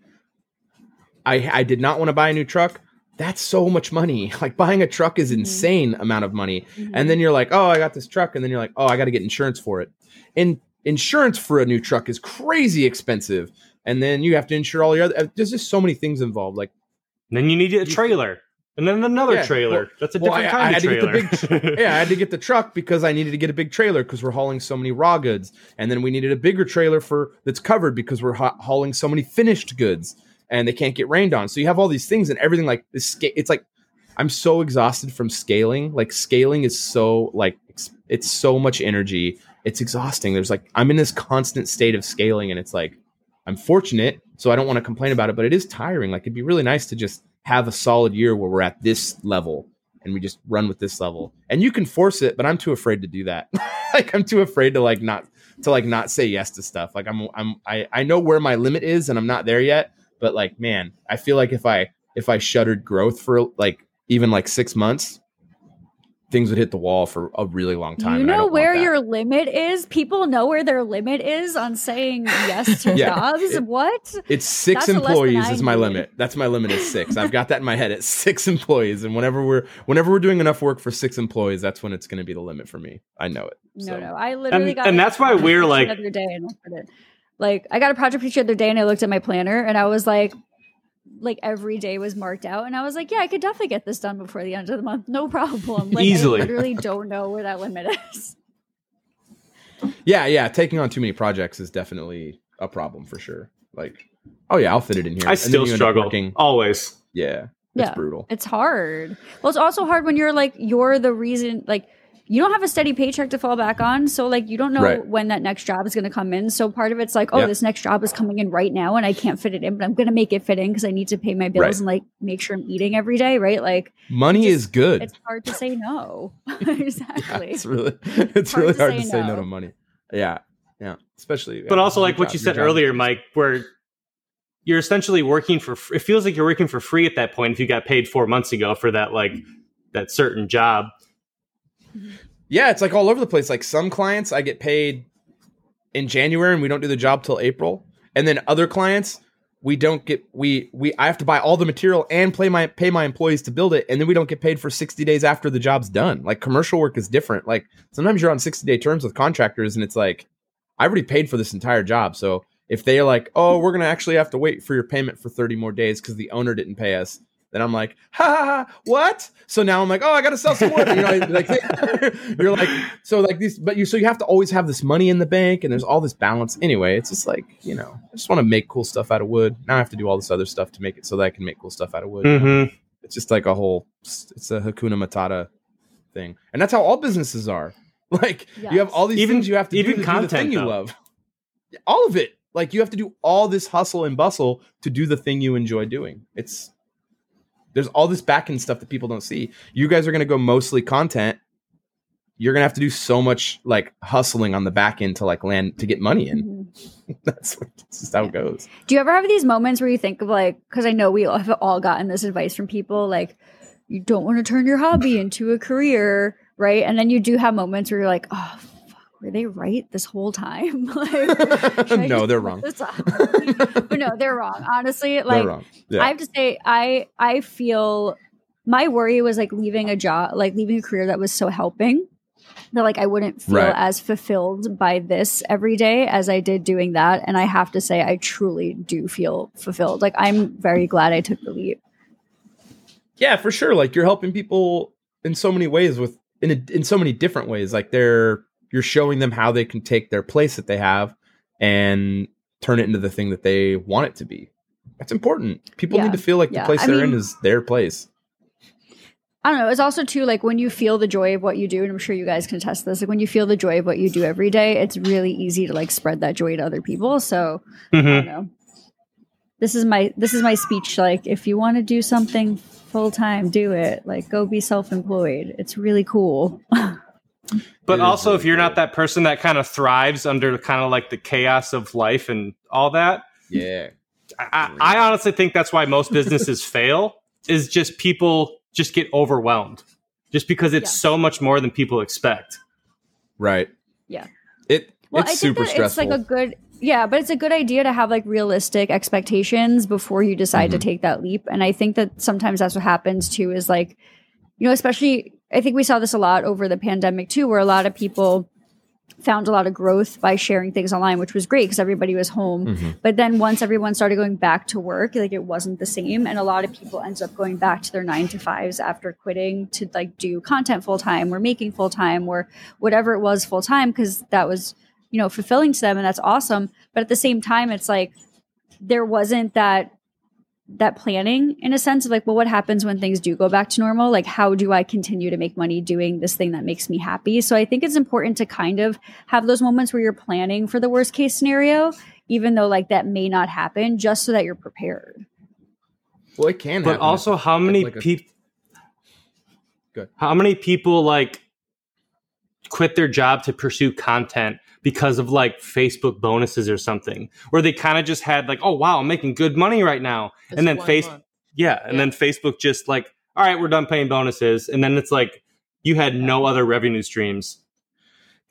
I I did not want to buy a new truck. That's so much money. Like buying a truck is mm-hmm. insane amount of money. And mm-hmm. then you're like, oh, I got this truck, and then you're like, oh, I got to get insurance for it. And insurance for a new truck is crazy expensive. And then you have to insure all your other. Uh, there's just so many things involved. Like Then you need a trailer, and then another Yeah, trailer. well- That's a different I- I kind had of to trailer. get the big yeah, I had to get the truck because I needed to get a big trailer because we're hauling so many raw goods, and then we needed a bigger trailer for that's covered because we're ha- hauling so many finished goods, and they can't get rained on. So you have all these things and everything like this. It's like I'm so exhausted from scaling. Like scaling is so like it's, it's so much energy. It's exhausting. There's like I'm in this constant state of scaling, and it's like I'm fortunate, so I don't want to complain about it, but it is tiring. Like it'd be really nice to just have a solid year where we're at this level and we just run with this level. And you can force it, but I'm too afraid to do that. like I'm too afraid to like not to like not say yes to stuff. Like I'm I'm I I know where my limit is and I'm not there yet, but like man, I feel like if I if I shuttered growth for like even like 6 months, things would hit the wall for a really long time. you know where your limit is? People know where their limit is on saying yes to Yeah. jobs. It- what? It's six That's a less than employees is my need. limit. That's my limit is six. I've got that in my head. It's six employees, and whenever we're whenever we're doing enough work for six employees, that's when it's going to be the limit for me. I know it. No, So- no. I literally And- got and that's why we're like- the other day and looked at it. Like I got a project picture the other day and I looked at my planner and I was like like every day was marked out and I was like, yeah, I could definitely get this done before the end of the month. No problem. Like Easily. I literally don't know where that limit is. Yeah, yeah. Taking on too many projects is definitely a problem for sure. Like, oh yeah, I'll fit it in here. I And still you end up struggle working- always. Yeah, it's Yeah. brutal. It's hard. Well, it's also hard when you're like you're the reason like you don't have a steady paycheck to fall back on. So like you don't know Right. when that next job is going to come in. So part of it's like, oh, Yeah. this next job is coming in right now and I can't fit it in, but I'm going to make it fit in because I need to pay my bills Right. and like make sure I'm eating every day, right? Like Money just- is good. it's hard to say no. Yeah, exactly. it's really it's Hard really to hard say to say no. no. to money. Yeah, yeah. Especially, But yeah, also, like what job- you said earlier, Mike, where you're essentially working for. It feels like you're working for free at that point if you got paid four months ago for that like that certain job. Yeah, it's like all over the place. Like some clients, I get paid in January, and we don't do the job till April. And then other clients, we don't get we we I have to buy all the material and pay my pay my employees to build it, and then we don't get paid for sixty days after the job's done. Like commercial work is different. Like sometimes you're on sixty day terms with contractors, and it's like I already paid for this entire job. So if they're like, oh, we're gonna actually have to wait for your payment for thirty more days because the owner didn't pay us, then I'm like, ha ha ha, what? So now I'm like, oh, I gotta sell some wood. You know, like you're like, so like these, but you so you have to always have this money in the bank, and there's all this balance. Anyway, it's just like you know, I just want to make cool stuff out of wood. Now I have to do all this other stuff to make it so that I can make cool stuff out of wood. Mm-hmm. It's just like a whole, it's a Hakuna Matata thing, and that's how all businesses are. Like you have all these Even- things you have to even do to do the thing content, you love. All of it. Like you have to do all this hustle and bustle to do the thing you enjoy doing. It's there's all this back end stuff that people don't see. You guys are gonna go mostly content. You're gonna have to do so much like hustling on the back end to like land to get money in. Mhm. That's, what, just how it goes. Do you ever have these moments where you think of like, because I know we all have all gotten this advice from people, like you don't want to turn your hobby into a career, right? And then you do have moments where you're like, oh, were they right this whole time? like, no, they're wrong. no, they're wrong. Honestly, like wrong. Yeah. I have to say, I I feel my worry was like leaving a job, like leaving a career that was so helping. That like I wouldn't feel Right. as fulfilled by this every day as I did doing that. And I have to say, I truly do feel fulfilled. Like I'm very glad I took the leap. yeah for sure like you're helping people in so many ways with in a, in so many different ways like they're you're showing them how they can take their place that they have and turn it into the thing that they want it to be. That's important. People Yeah, need to feel like yeah. the place I they're in is their place. I don't know. It's also too like when you feel the joy of what you do, and I'm sure you guys can attest to this. Like when you feel the joy of what you do every day, it's really easy to like spread that joy to other people. So I Mhm. don't know. This is my this is my speech. Like if you want to do something full time, do it. Like go be self employed. It's really cool. But It is also, really if you're cool. not that person that kind of thrives under kind of like the chaos of life and all that, Yeah. I, I honestly think that's why most businesses fail. Is just people just get overwhelmed, just because it's Yeah. so much more than people expect. Right. Yeah. It Well, it's I think that stressful. it's like a good yeah, but it's a good idea to have like realistic expectations before you decide to Mhm. take that leap. And I think that sometimes that's what happens too is like, you know, especially I think we saw this a lot over the pandemic too, where a lot of people found a lot of growth by sharing things online, which was great because everybody was home. Mhm. But then once everyone started going back to work, like it wasn't the same. And a lot of people ended up going back to their nine to fives after quitting to like do content full time or making full time or whatever it was full time because that was, you know, fulfilling to them and that's awesome. But at the same time, it's like there wasn't that that planning in a sense of like, well, what happens when things do go back to normal? Like, how do I continue to make money doing this thing that makes me happy? So I think it's important to kind of have those moments where you're planning for the worst case scenario, even though like that may not happen, just so that you're prepared. well, it can But happen. also, how many like people? Good. How many people like quit their job to pursue content because of like Facebook bonuses or something, where they kind of just had like, oh wow, I'm making good money right now, This and then one face, yeah, and Yeah. then Facebook just like, all right, we're done paying bonuses, and then it's like you had no other revenue streams.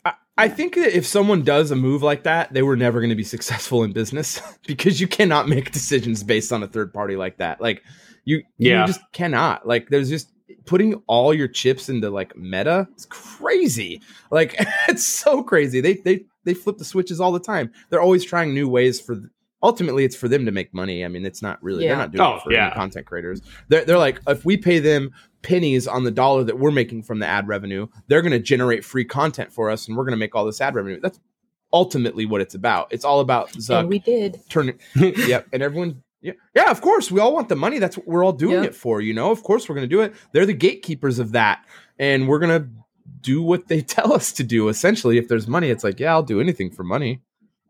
I, I think that if someone does a move like that, they were never going to be successful in business because you cannot make decisions based on a third party like that. Like you, Yeah. you just cannot. Like there's just putting all your chips into like Meta. is crazy. Like it's so crazy. They they they flip the switches all the time. They're always trying new ways for. Ultimately, it's for them to make money. I mean, it's not really. Yeah. They're not doing Oh, it for yeah. content creators. They're they're like, if we pay them pennies on the dollar that we're making from the ad revenue, they're going to generate free content for us, and we're going to make all this ad revenue. That's ultimately what it's about. It's all about And we did. turning. yep, and everyone. Yeah, yeah. Of course, we all want the money. That's what we're all doing Yeah. it for. You know, of course, we're going to do it. They're the gatekeepers of that, and we're going to do what they tell us to do. Essentially, if there's money, it's like, yeah, I'll do anything for money.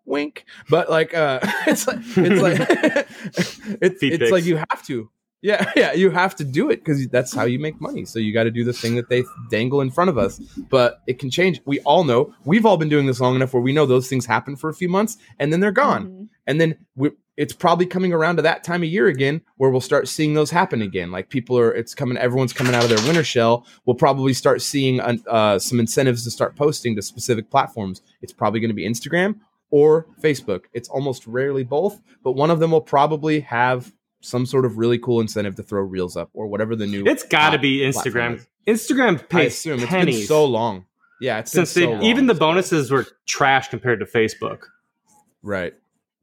Wink, but like, uh, it's like, it's like, it's, it's like you have to. Yeah, yeah, you have to do it because that's how you make money. So you got to do the thing that they dangle in front of us. But it can change. We all know. We've all been doing this long enough where we know those things happen for a few months and then they're gone. Mhm. And then we, it's probably coming around to that time of year again where we'll start seeing those happen again. Like people are, it's coming. Everyone's coming out of their winter shell. We'll probably start seeing uh, some incentives to start posting to specific platforms. It's probably going to be Instagram or Facebook. It's almost rarely both, but one of them will probably have some sort of really cool incentive to throw reels up or whatever the new. It's got to uh, be Instagram. Instagram I pays assume it's pennies been so long. Yeah, it's since been they long. even the bonuses were trash compared to Facebook. right.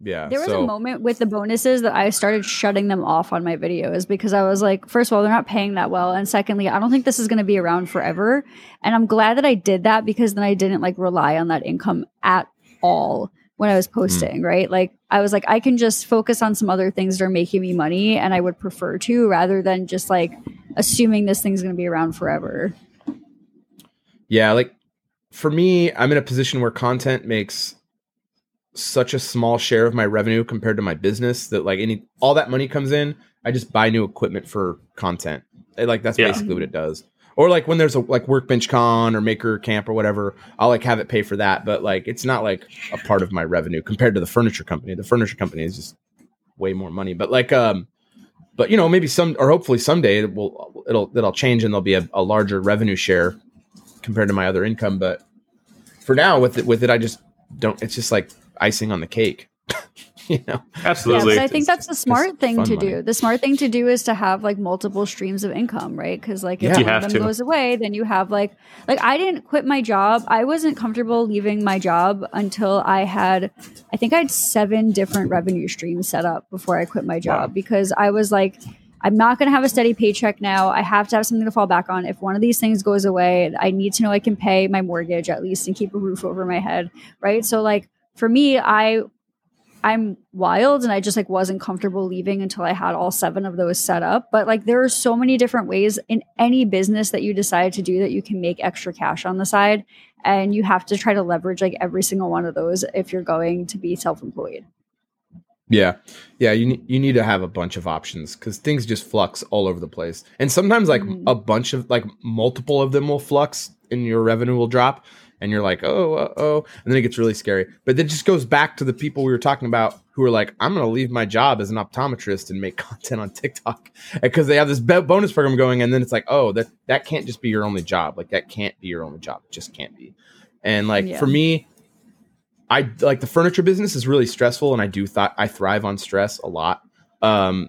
Yeah, There was so, a moment with the bonuses that I started shutting them off on my videos because I was like, first of all, they're not paying that well. And secondly, I don't think this is going to be around forever. And I'm glad that I did that because then I didn't like rely on that income at all when I was hmm. posting, right? Like I was like, I can just focus on some other things that are making me money and I would prefer to rather than just like assuming this thing's going to be around forever. Yeah, like for me, I'm in a position where content makes such a small share of my revenue compared to my business that like any all that money comes in, I just buy new equipment for content. And, like that's Yeah. basically what it does. Or like when there's a like workbench con or maker camp or whatever, I'll like have it pay for that. But like it's not like a part of my revenue compared to the furniture company. The furniture company is just way more money. But like um but you know, maybe some or hopefully someday it will it'll it'll change and there'll be a, a larger revenue share compared to my other income. But for now, with it, with it, I just don't. It's just like icing on the cake, you know. Absolutely. but I think that's the smart thing fun to money. do. The smart thing to do is to have like multiple streams of income, right? Because like if Yeah. One of them to. goes away, then you have like like I didn't quit my job. I wasn't comfortable leaving my job until I had I think I had seven different revenue streams set up before I quit my job Wow. because I was like I'm not going to have a steady paycheck now. I have to have something to fall back on. If one of these things goes away, I need to know I can pay my mortgage at least and keep a roof over my head, right? So like for me, I I'm wild and I just like wasn't comfortable leaving until I had all seven of those set up. But like there are so many different ways in any business that you decide to do that you can make extra cash on the side. And you have to try to leverage like every single one of those if you're going to be self-employed. Yeah, yeah. You need you need to have a bunch of options because things just flux all over the place, and sometimes like Mhm. a bunch of like multiple of them will flux, and your revenue will drop, and you're like, oh, uh, oh, and then it gets really scary. But then it just goes back to the people we were talking about who are like, I'm going to leave my job as an optometrist and make content on TikTok because they have this bo- bonus program going, and then it's like, oh, that that can't just be your only job. Like that can't be your only job. It just can't be. And like Yeah. for me, I like the furniture business is really stressful, and I do thought I thrive on stress a lot. Um,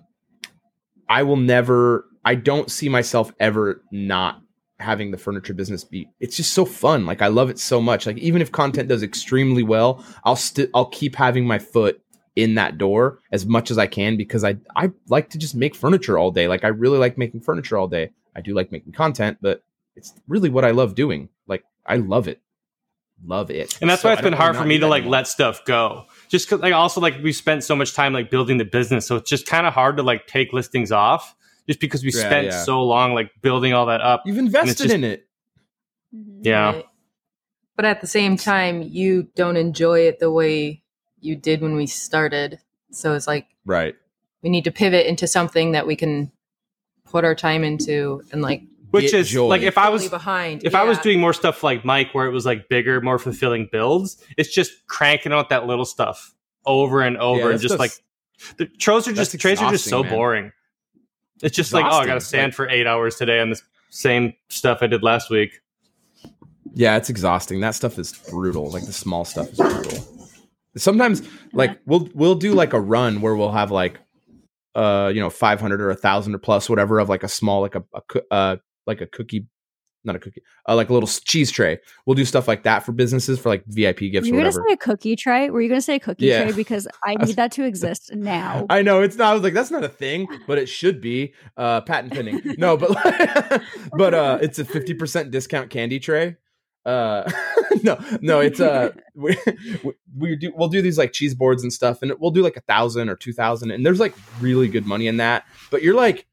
I will never. I don't see myself ever not having the furniture business be. It's just so fun. Like I love it so much. Like even if content does extremely well, I'll still I'll keep having my foot in that door as much as I can because I I like to just make furniture all day. Like I really like making furniture all day. I do like making content, but it's really what I love doing. Like I love it. Love it. and that's So why it's been hard for me to like anymore. let stuff go just cause like also like we spent so much time like building the business so it's just kind of hard to like take listings off just because we Yeah, spent yeah. so long like building all that up You've invested just- in it. Mm-hmm. yeah Right. But at the same time, you don't enjoy it the way you did when we started. So it's like Right. we need to pivot into something that we can put our time into and like which is joy. like if i was behind. if i was doing more stuff like mike where it was like bigger more fulfilling builds it's just cranking out that little stuff over and over Yeah, and just like the trails are just that's trails are just so man. boring it's just like oh i gotta stand Like- for eight hours today on this same stuff i did last week Yeah, it's exhausting. That stuff is brutal. Like the small stuff is brutal. Sometimes, like we'll we'll do like a run where we'll have like, uh, you know, five hundred or a thousand or plus whatever of like a small like a, a uh like a cookie, not a cookie, uh, like a little cheese tray. We'll do stuff like that for businesses for like VIP gifts Were or you gonna say a cookie tray? Were you gonna say a cookie Yeah. tray? Because I need that to exist now. I know it's not. I was like, that's not a thing, but it should be. Uh, patent pending. No, but but uh, it's a fifty percent discount candy tray. Uh, no, no, it's uh, we, we- we do we'll do these like cheese boards and stuff, and we'll do like a thousand or two thousand, and there's like really good money in that. But you're like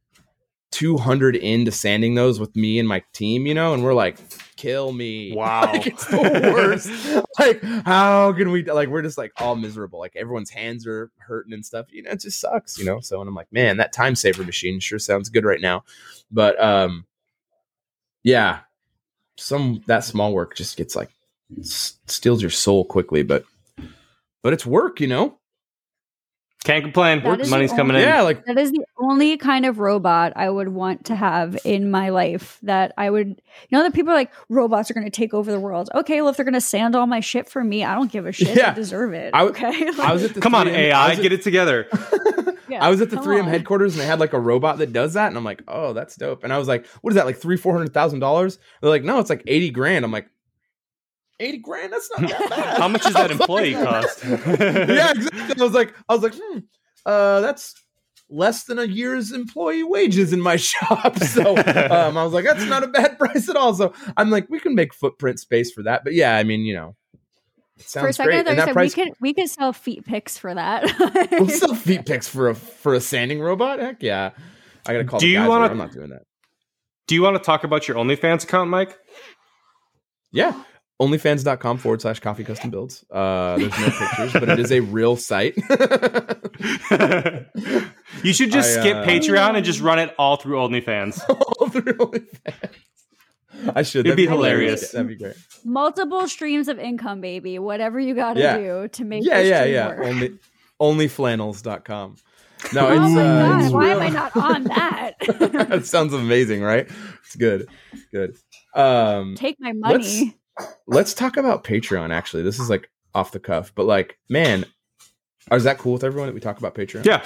two hundred into sanding those with me and my team, you know, and we're like, kill me. Wow. like, it's the worst. like, how can we? Like, we're just like all miserable. Like everyone's hands are hurting and stuff. You know, it just sucks. You know. So, and I'm like, man, that Timesaver machine sure sounds good right now. But um, yeah, some that small work just gets like steals your soul quickly. But but it's work, you know. Can't complain That is the money's coming only- in Yeah, like That is the only kind of robot I would want to have in my life. That I would, you know, that people are like robots are going to take over the world. Okay, well, if they're going to sand all my shit for me, I don't give a shit. Yeah. I deserve it. I- okay, I was at the come on 3M ai I at- get it together Yeah, I was at the 3M on. headquarters and they had like a robot that does that, and I'm like, oh, that's dope. And I was like, what is that, like three, four hundred thousand dollars? They're like, no, it's like eighty grand. I'm like, eighty grand? That's not that bad. how much does that employee like- cost yeah, exactly. I was like, I was like, hmm, uh, that's less than a year's employee wages in my shop. So um, I was like, that's not a bad price at all. So I'm like, we can make footprint space for that. But yeah, I mean, you know, it sounds For a second, great. I thought And that price, we could we could sell feet picks for that. we'll sell feet picks for a for a sanding robot. Heck yeah, I gotta call. Do the you wanna- I'm not doing that. do you want to talk about your onlyfans account mike Yeah. Onlyfans.com forward slash Coffey custom builds. Uh, there's no pictures, but it is a real site. you should just I, skip uh, patreon and just run it all through onlyfans All through OnlyFans. I should. It'd be That'd hilarious. That'd be great. Multiple streams of income, baby. Whatever you got to Yeah. do to make Yeah, yeah, yeah. work. Only onlyflannels.com. No, oh it's, my uh, god! it's Why real. am I not on that? that sounds amazing, right? It's good. Good. Um Take my money. Let's talk about Patreon actually. This is like off the cuff, but like, man, is that cool with everyone that we talk about Patreon? yeah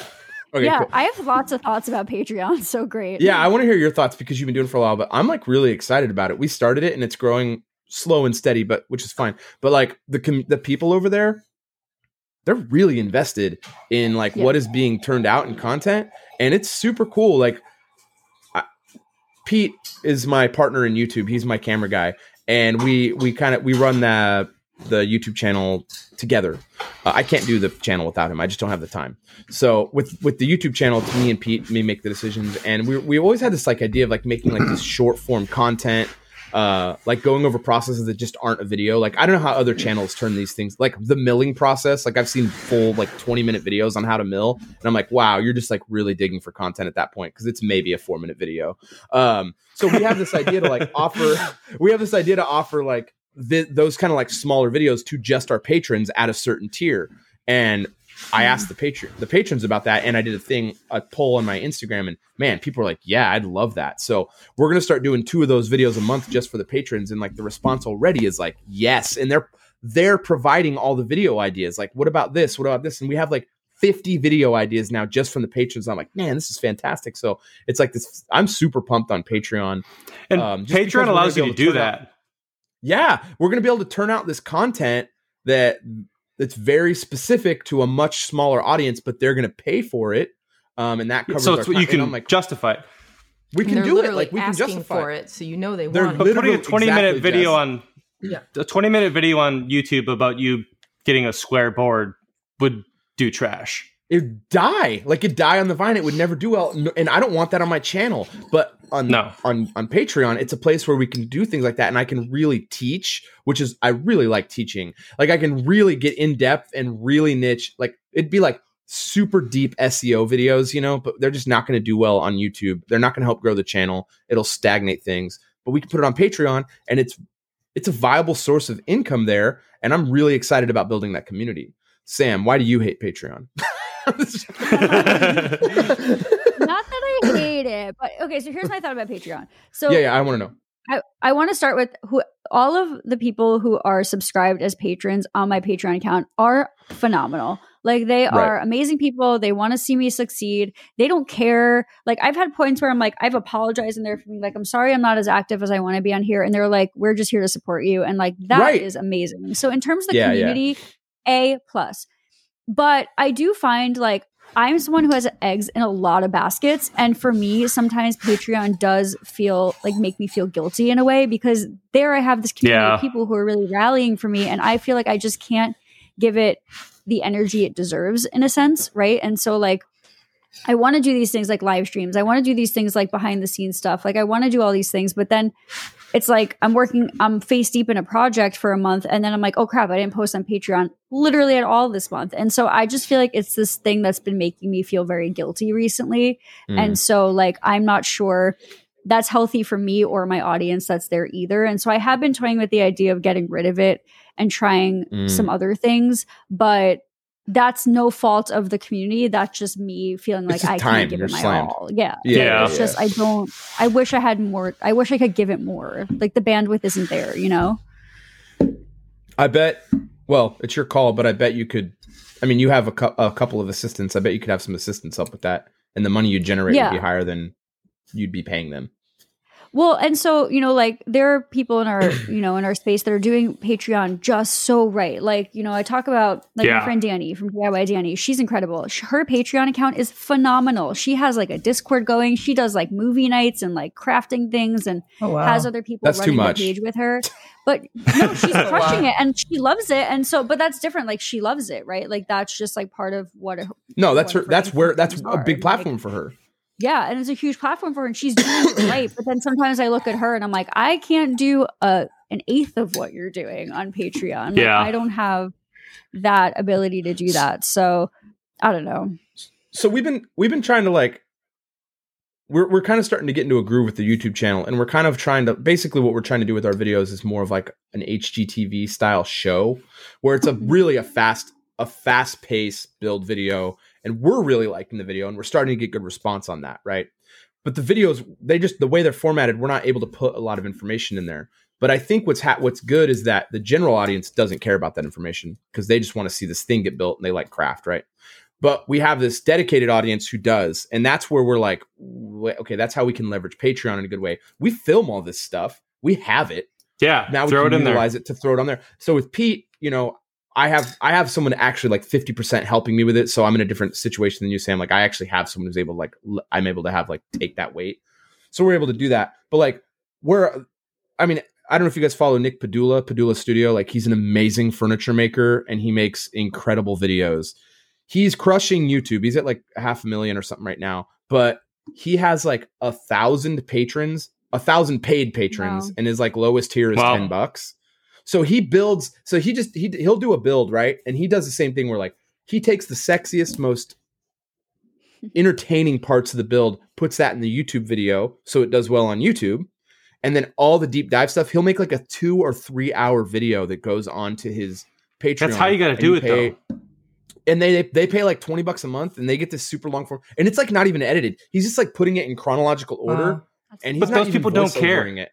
Okay, yeah, cool. I have lots of thoughts about Patreon. So great. Yeah, I want to hear your thoughts because you've been doing it for a while, but I'm like really excited about it. We started it and it's growing slow and steady, but which is fine. But like the com- the people over there, they're really invested in like Yeah. what is being turned out in content, and it's super cool. Like I, Pete is my partner in YouTube. He's my camera guy, and we we kind of we run the the YouTube channel together. Uh, I can't do the channel without him. I just don't have the time. So with with the YouTube channel, it's me and Pete, me make the decisions, and we we always had this like idea of like making like this short form content. Uh, like going over processes that just aren't a video. Like I don't know how other channels turn these things, like the milling process. Like I've seen full like twenty minute videos on how to mill, and I'm like, wow, you're just like really digging for content at that point because it's maybe a four minute video. Um, so we have this idea to like offer, we have this idea to offer like th- those kind of like smaller videos to just our patrons at a certain tier. And I asked the patron the patrons about that, and I did a thing, a poll on my Instagram, and man, people were like, "Yeah, I'd love that." So we're gonna start doing two of those videos a month just for the patrons, and like the response already is like, "Yes," and they're they're providing all the video ideas. Like, what about this? What about this? And we have like 50 video ideas now just from the patrons. I'm like, man, this is fantastic. So it's like this. I'm super pumped on Patreon. And Um, Patreon allows you to do to out- that. Yeah, we're gonna be able to turn out this content that that's very specific to a much smaller audience, but they're gonna pay for it. Um, and that covers So our it's what you can like, justify it. we can do it. Like we can asking justify for it, so you know they They're want But putting a Literally, 20 minute exactly, video Jess. on Yeah. a 20 minute video on YouTube about you getting a square board would do trash. It'd die. Like it'd die on the vine. It would never do well. And I don't want that on my channel. But on No. on on Patreon, it's a place where we can do things like that. And I can really teach, which is I really like teaching. Like I can really get in depth and really niche. Like it'd be like super deep SEO videos, you know, but they're just not going to do well on YouTube. They're not going to help grow the channel. It'll stagnate things. But we can put it on Patreon and it's it's a viable source of income there. And I'm really excited about building that community. Sam, why do you hate Patreon? Not that I hate it, but okay. So here's my thought about Patreon. So yeah, yeah, I want to know. I, I want to start with who all of the people who are subscribed as patrons on my Patreon account are phenomenal. Like they are amazing people. They want to see me succeed. They don't care. Like I've had points where I'm like, I've apologized and they're like, I'm sorry I'm not as active as I want to be on here. And they're like, we're just here to support you. And like that is Right. amazing. So in terms of the Yeah, yeah. community, A plus. But I do find like I'm someone who has eggs in a lot of baskets. And for me, sometimes Patreon does feel like make me feel guilty in a way because there I have this community Yeah. of people who are really rallying for me. And I feel like I just can't give it the energy it deserves in a sense. Right. And so, like, I want to do these things like live streams. I want to do these things like behind the scenes stuff. Like, I want to do all these things. But then it's like I'm working, I'm face deep in a project for a month. And then I'm like, oh crap, I didn't post on Patreon literally at all this month. And so I just feel like it's this thing that's been making me feel very guilty recently. Mm. And so, like, I'm not sure that's healthy for me or my audience that's there either. And so I have been toying with the idea of getting rid of it and trying Mm. some other things. But that's no fault of the community. That's just me feeling like I time. can't give You're it my slammed. all. Yeah. Yeah, Yeah. It's just I don't I wish I had more I wish I could give it more. Like the bandwidth isn't there, you know? I bet. Well, it's your call, but I bet you could. I mean, you have a, cou- a couple of assistants. I bet you could have some assistants help with that, and the money you generate Yeah. would be higher than you'd be paying them. Well, and so, you know, like there are people in our, you know, in our space that are doing Patreon just so right. Like, you know, I talk about like Yeah. my friend Danie from DIY Danie. She's incredible. Her Patreon account is phenomenal. She has like a Discord going. She does like movie nights and like crafting things and Oh wow. has other people That's too running much. the page with her. But no, she's oh, Wow. crushing it and she loves it. And so, but that's different. Like she loves it, right? Like that's just like part of what. A, No, that's her. Wonderful That's where. That's a are, big like- platform for her. Yeah, and it's a huge platform for her, and she's doing it right. But then sometimes I look at her and I'm like, I can't do a an eighth of what you're doing on Patreon. Like, Yeah. I don't have that ability to do that. So I don't know. So we've been we've been trying to like. We're we're kind of starting to get into a groove with the YouTube channel, and we're kind of trying to basically what we're trying to do with our videos is more of like an HGTV style show, where it's a mm-hmm. really a fast a fast pace build video, and we're really liking the video, and we're starting to get good response on that, right? But the videos, they just the way they're formatted, we're not able to put a lot of information in there. But I think what's ha- what's good is that the general audience doesn't care about that information because they just want to see this thing get built and they like craft, right? But we have this dedicated audience who does, and that's where we're like, okay, that's how we can leverage Patreon in a good way. We film all this stuff, we have it, Yeah, now we throw can it in there. utilize it to throw it on there. So with Pete, you know, I have I have someone actually like fifty percent helping me with it. So I'm in a different situation than you, Sam. Like I actually have someone who's able to like l- I'm able to have like take that weight. So we're able to do that. But like we're, I mean, I don't know if you guys follow Nick Padula, Padula Studio. Like he's an amazing furniture maker and he makes incredible videos. He's crushing YouTube. He's at like half a million or something right now, but he has like a thousand patrons, a thousand paid patrons, Wow. and his like lowest tier is Wow. 10 bucks. So he builds, so he just he he'll do a build, right? And he does the same thing where like he takes the sexiest, most entertaining parts of the build, puts that in the YouTube video so it does well on YouTube. And then all the deep dive stuff, he'll make like a two or three hour video that goes on to his Patreon. That's how you got to do it, pay- though. And they they pay like 20 bucks a month and they get this super long form. And it's like not even edited. He's just like putting it in chronological order. Wow. And he's But not those even people don't care. It.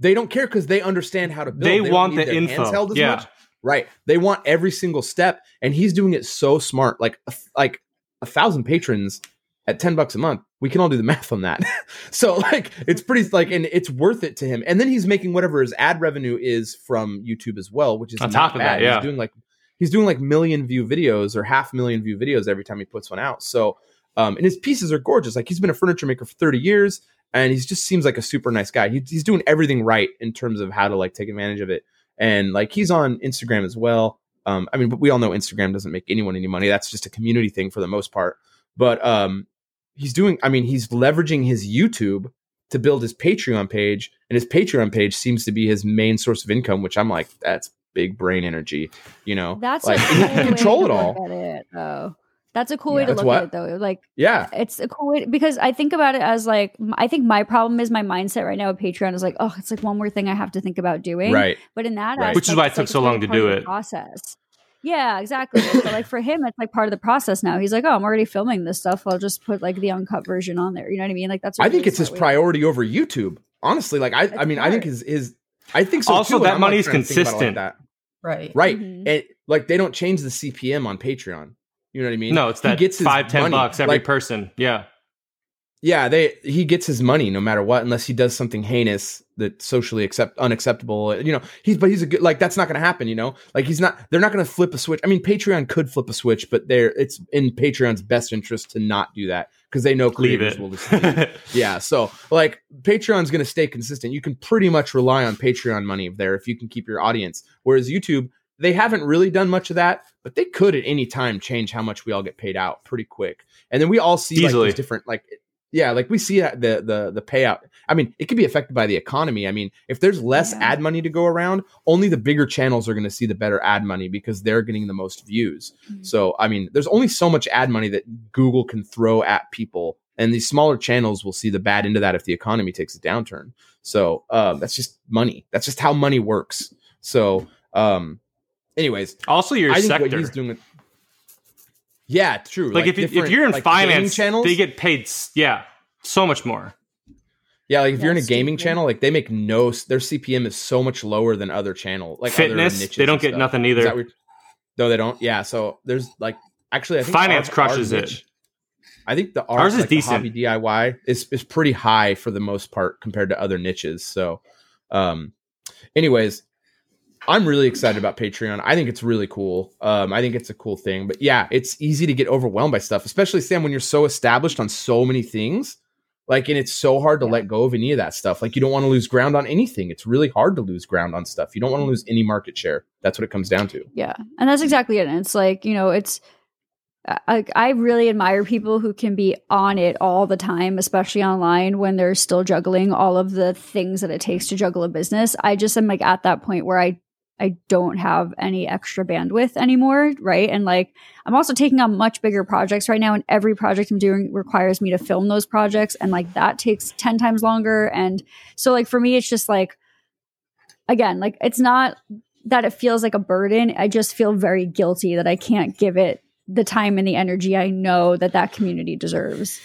They don't care because they understand how to build. They don't want the info. held as Yeah. much. Right. They want every single step, and he's doing it so smart. Like like a thousand patrons at ten bucks a month. We can all do the math on that. so like it's pretty like, and it's worth it to him. And then he's making whatever his ad revenue is from YouTube as well, which is On top of that, yeah. He's doing like he's doing like million view videos or half million view videos every time he puts one out. So um, and his pieces are gorgeous. Like he's been a furniture maker for thirty years and he just seems like a super nice guy. He, he's doing everything right in terms of how to like take advantage of it, and like he's on Instagram as well. Um, I mean, but we all know Instagram doesn't make anyone any money. That's just a community thing for the most part. But um, he's doing. I mean, he's leveraging his YouTube to build his Patreon page, and his Patreon page seems to be his main source of income. Which I'm like, that's big brain energy. You know, That's like can control it all. It. That's a cool Yeah. way to That's look what? at it, though. Like Yeah, it's a cool way because I think about it as like I think my problem is my mindset right now with Patreon is like oh it's like one more thing I have to think about doing. right. But in that, Right. Which is why it took like, so long to do it. Process. Yeah, exactly. but like for him, it's like part of the process now. He's like, oh, I'm already filming this stuff. I'll just put like the uncut version on there. You know what I mean? Like that's. I think it's his smart way to- priority over YouTube. Honestly, like I, I That's mean, I think smart. his his. I think so. Also, too, that I'm, money is trying to think about it like consistent. that. Right. right? Mhm. And like they don't change the CPM on Patreon. You know what I mean? No, it's He that gets five, ten money. bucks every Like, person. Yeah. Yeah, they he gets his money no matter what, unless he does something heinous that socially accept unacceptable. You know, he's but he's a good like that's not going to happen. You know, like he's not. They're not going to flip a switch. I mean, Patreon could flip a switch, but they're it's in Patreon's best interest to not do that because they know creators will just yeah so like patreon's going to stay consistent you can pretty much rely on patreon money there if you can keep your audience whereas youtube they haven't really done much of that but they could at any time change how much we all get paid out pretty quick. And then we all see like Easily. these different like yeah like we see that the the the payout. I mean it could be affected by the economy. I mean if there's less Yeah. ad money to go around only the bigger channels are going to see the better ad money because they're getting the most views. Mhm. so i mean there's only so much ad money that google can throw at people and these smaller channels will see the bad end of that if the economy takes a downturn. So um, that's just money. That's just how money works. So um anyways also, your i think sector. what he's doing yeah true like, if, you, if different, you're in like, finance, channels they get paid. Yeah, so much more. yeah like if you're in a gaming stupid. channel like they make no their cpm is so much lower than other channel like other Fitness, niches they don't get stuff. nothing either. what- no they don't yeah so there's like actually i think Finance our- crushes our it. I think the Ours ours is like the decent. hobby DIY is is pretty high for the most part compared to other niches. So, um, anyways, I'm really excited about Patreon. I think it's really cool. Um, I think it's a cool thing. But yeah, it's easy to get overwhelmed by stuff, especially Sam when you're so established on so many things. Like, and it's so hard to Yeah. let go of any of that stuff. Like, you don't want to lose ground on anything. It's really hard to lose ground on stuff. You don't want to lose any market share. That's what it comes down to. Yeah, and that's exactly it. And it's like you know, it's I, I really admire people who can be on it all the time, especially online when they're still juggling all of the things that it takes to juggle a business. I just am like at that point where I I don't have any extra bandwidth anymore, right? And like I'm also taking on much bigger projects right now, and every project I'm doing requires me to film those projects, and like that takes ten times longer. And so like for me, it's just like again, like it's not that it feels like a burden. I just feel very guilty that I can't give it the time and the energy I know that that community deserves.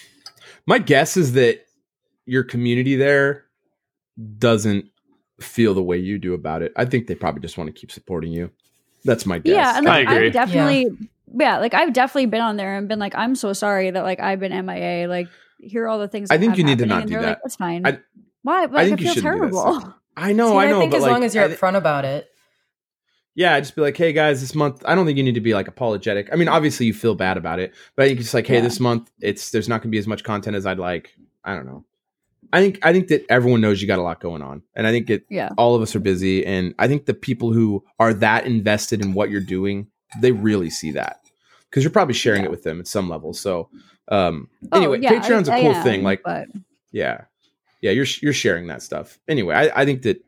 My guess is that your community there doesn't feel the way you do about it. I think they probably just want to keep supporting you. That's my guess. Yeah, and I like, agree. I've definitely, yeah. like I've definitely been on there and been like, I'm so sorry that like I've been MIA. Like, here are all the things. I think you need to happening, not do that. Like, That's fine. I- Why? But, like, think I you feel shouldn't do that terrible. I know, See, I know. think but as like, long as you're I upfront about it. yeah, just be like, hey guys, this month I don't think you need to be like apologetic. I mean, obviously you feel bad about it, but I think it's like, hey, Yeah. this month it's there's not going to be as much content as I'd like. I don't know. I think I think that everyone knows you got a lot going on, and I think it Yeah. all of us are busy, and I think the people who are that invested in what you're doing, they really see that because you're probably sharing it with them at some level. So, um, anyway, Oh, yeah, Patreon's a I- I cool am, thing. Like, but yeah, yeah, you're you're sharing that stuff. Anyway, I, I think that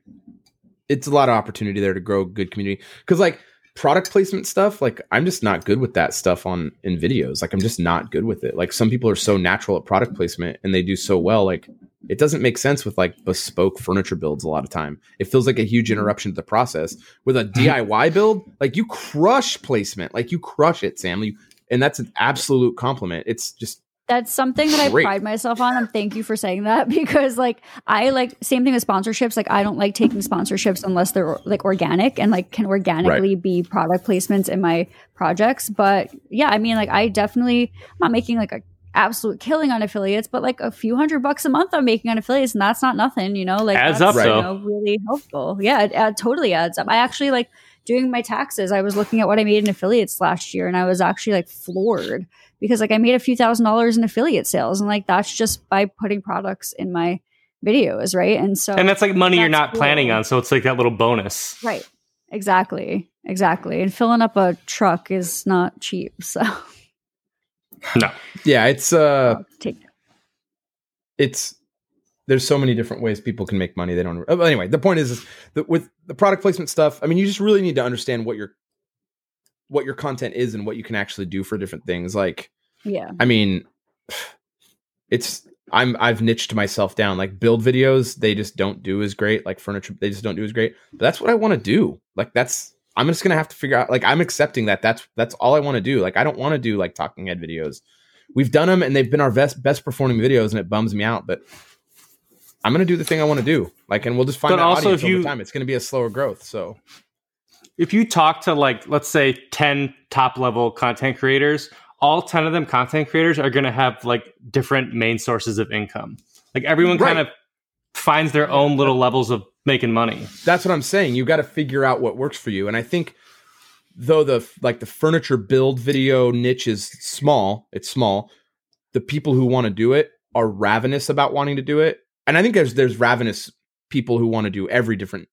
it's a lot of opportunity there to grow a good community because like product placement stuff like i'm just not good with that stuff on in videos like i'm just not good with it like some people are so natural at product placement and they do so well like it doesn't make sense with like bespoke furniture builds a lot of time. It feels like a huge mm-hmm. interruption to the process. With a mm-hmm. diy build like you crush placement. Like you crush it sam. You, and that's an absolute compliment. It's just that's something that I pride myself on. And thank you for saying that because, like, I like same thing with sponsorships. Like, I don't like taking sponsorships unless they're like organic and like can organically be product placements in my projects. But yeah, I mean, like, I definitely I'm not making like a absolute killing on affiliates, but like a few hundred bucks a month I'm making on affiliates, and that's not nothing, you know. Like, Adds that's, up, you know, really helpful. Yeah, it, it totally adds up. I actually like doing my taxes. I was looking at what I made in affiliates last year, and I was actually like floored because like I made a few thousand dollars in affiliate sales and like that's just by putting products in my videos, right? And so and that's like money you're That's not planning on, so it's like that little bonus. right. Exactly. Exactly. And filling up a truck is not cheap. So No, yeah it's uh take it's there's so many different ways people can make money. They don't. oh, Anyway, the point is, is that with the product placement stuff, I mean, you just really need to understand what your what your content is and what you can actually do for different things. Like, yeah. I mean, it's I'm I've niched myself down. Like build videos, they just don't do as great. Like furniture, they just don't do as great. But that's what I want to do. Like that's I'm just gonna have to figure out. Like I'm accepting that. That's that's all I want to do. Like I don't want to do like talking head videos. We've done them and they've been our best best performing videos, and it bums me out. But I'm gonna do the thing I want to do. Like, and we'll just find But also, audience if you- over time. It's gonna be a slower growth. So if you talk to like let's say 10 top level content creators all 10 of them content creators are going to have like different main sources of income like everyone kind of finds their own little levels of making money that's what I'm saying. You got to figure out what works for you. And I think though the like the furniture build video niche is small, it's small. The people who want to do it are ravenous about wanting to do it. And I think there's there's ravenous people who want to do every different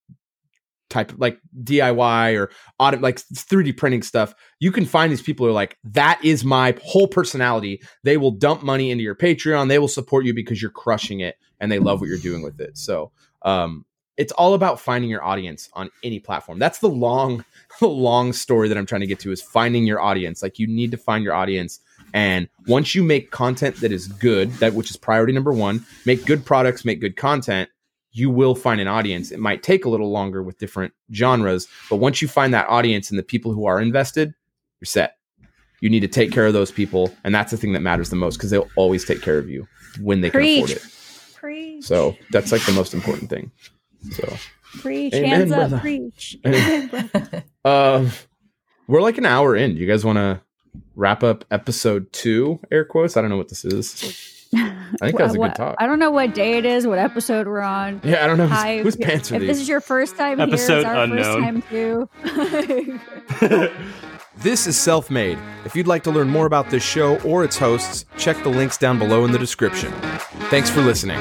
type of like DIY or auto, like 3D printing stuff. You can find these people who are like, that is my whole personality. They will dump money into your Patreon. They will support you because you're crushing it and they love what you're doing with it. So um it's all about finding your audience on any platform. That's the long, long story that I'm trying to get to is finding your audience. Like you need to find your audience. And once you make content that is good, that which is priority number one, make good products, make good content, you will find an audience. It might take a little longer with different genres, but once you find that audience and the people who are invested, you're set. You need to take care of those people, and that's the thing that matters the most because they'll always take care of you when they can afford it. Preach. So that's like the most important thing. So preach. Amen, hands up. brother. Preach. Um, we're like an hour in. Do you guys want to wrap up episode two? Air quotes. I don't know what this is. I think that was a What- good talk. I don't know what day it is, what episode we're on. Yeah, I don't know whose, Hi, whose if- pants are if these. this is your first time here, Episode it's our unknown. first time too. This is Self Made. If you'd like to learn more about this show or its hosts, check the links down below in the description. Thanks for listening.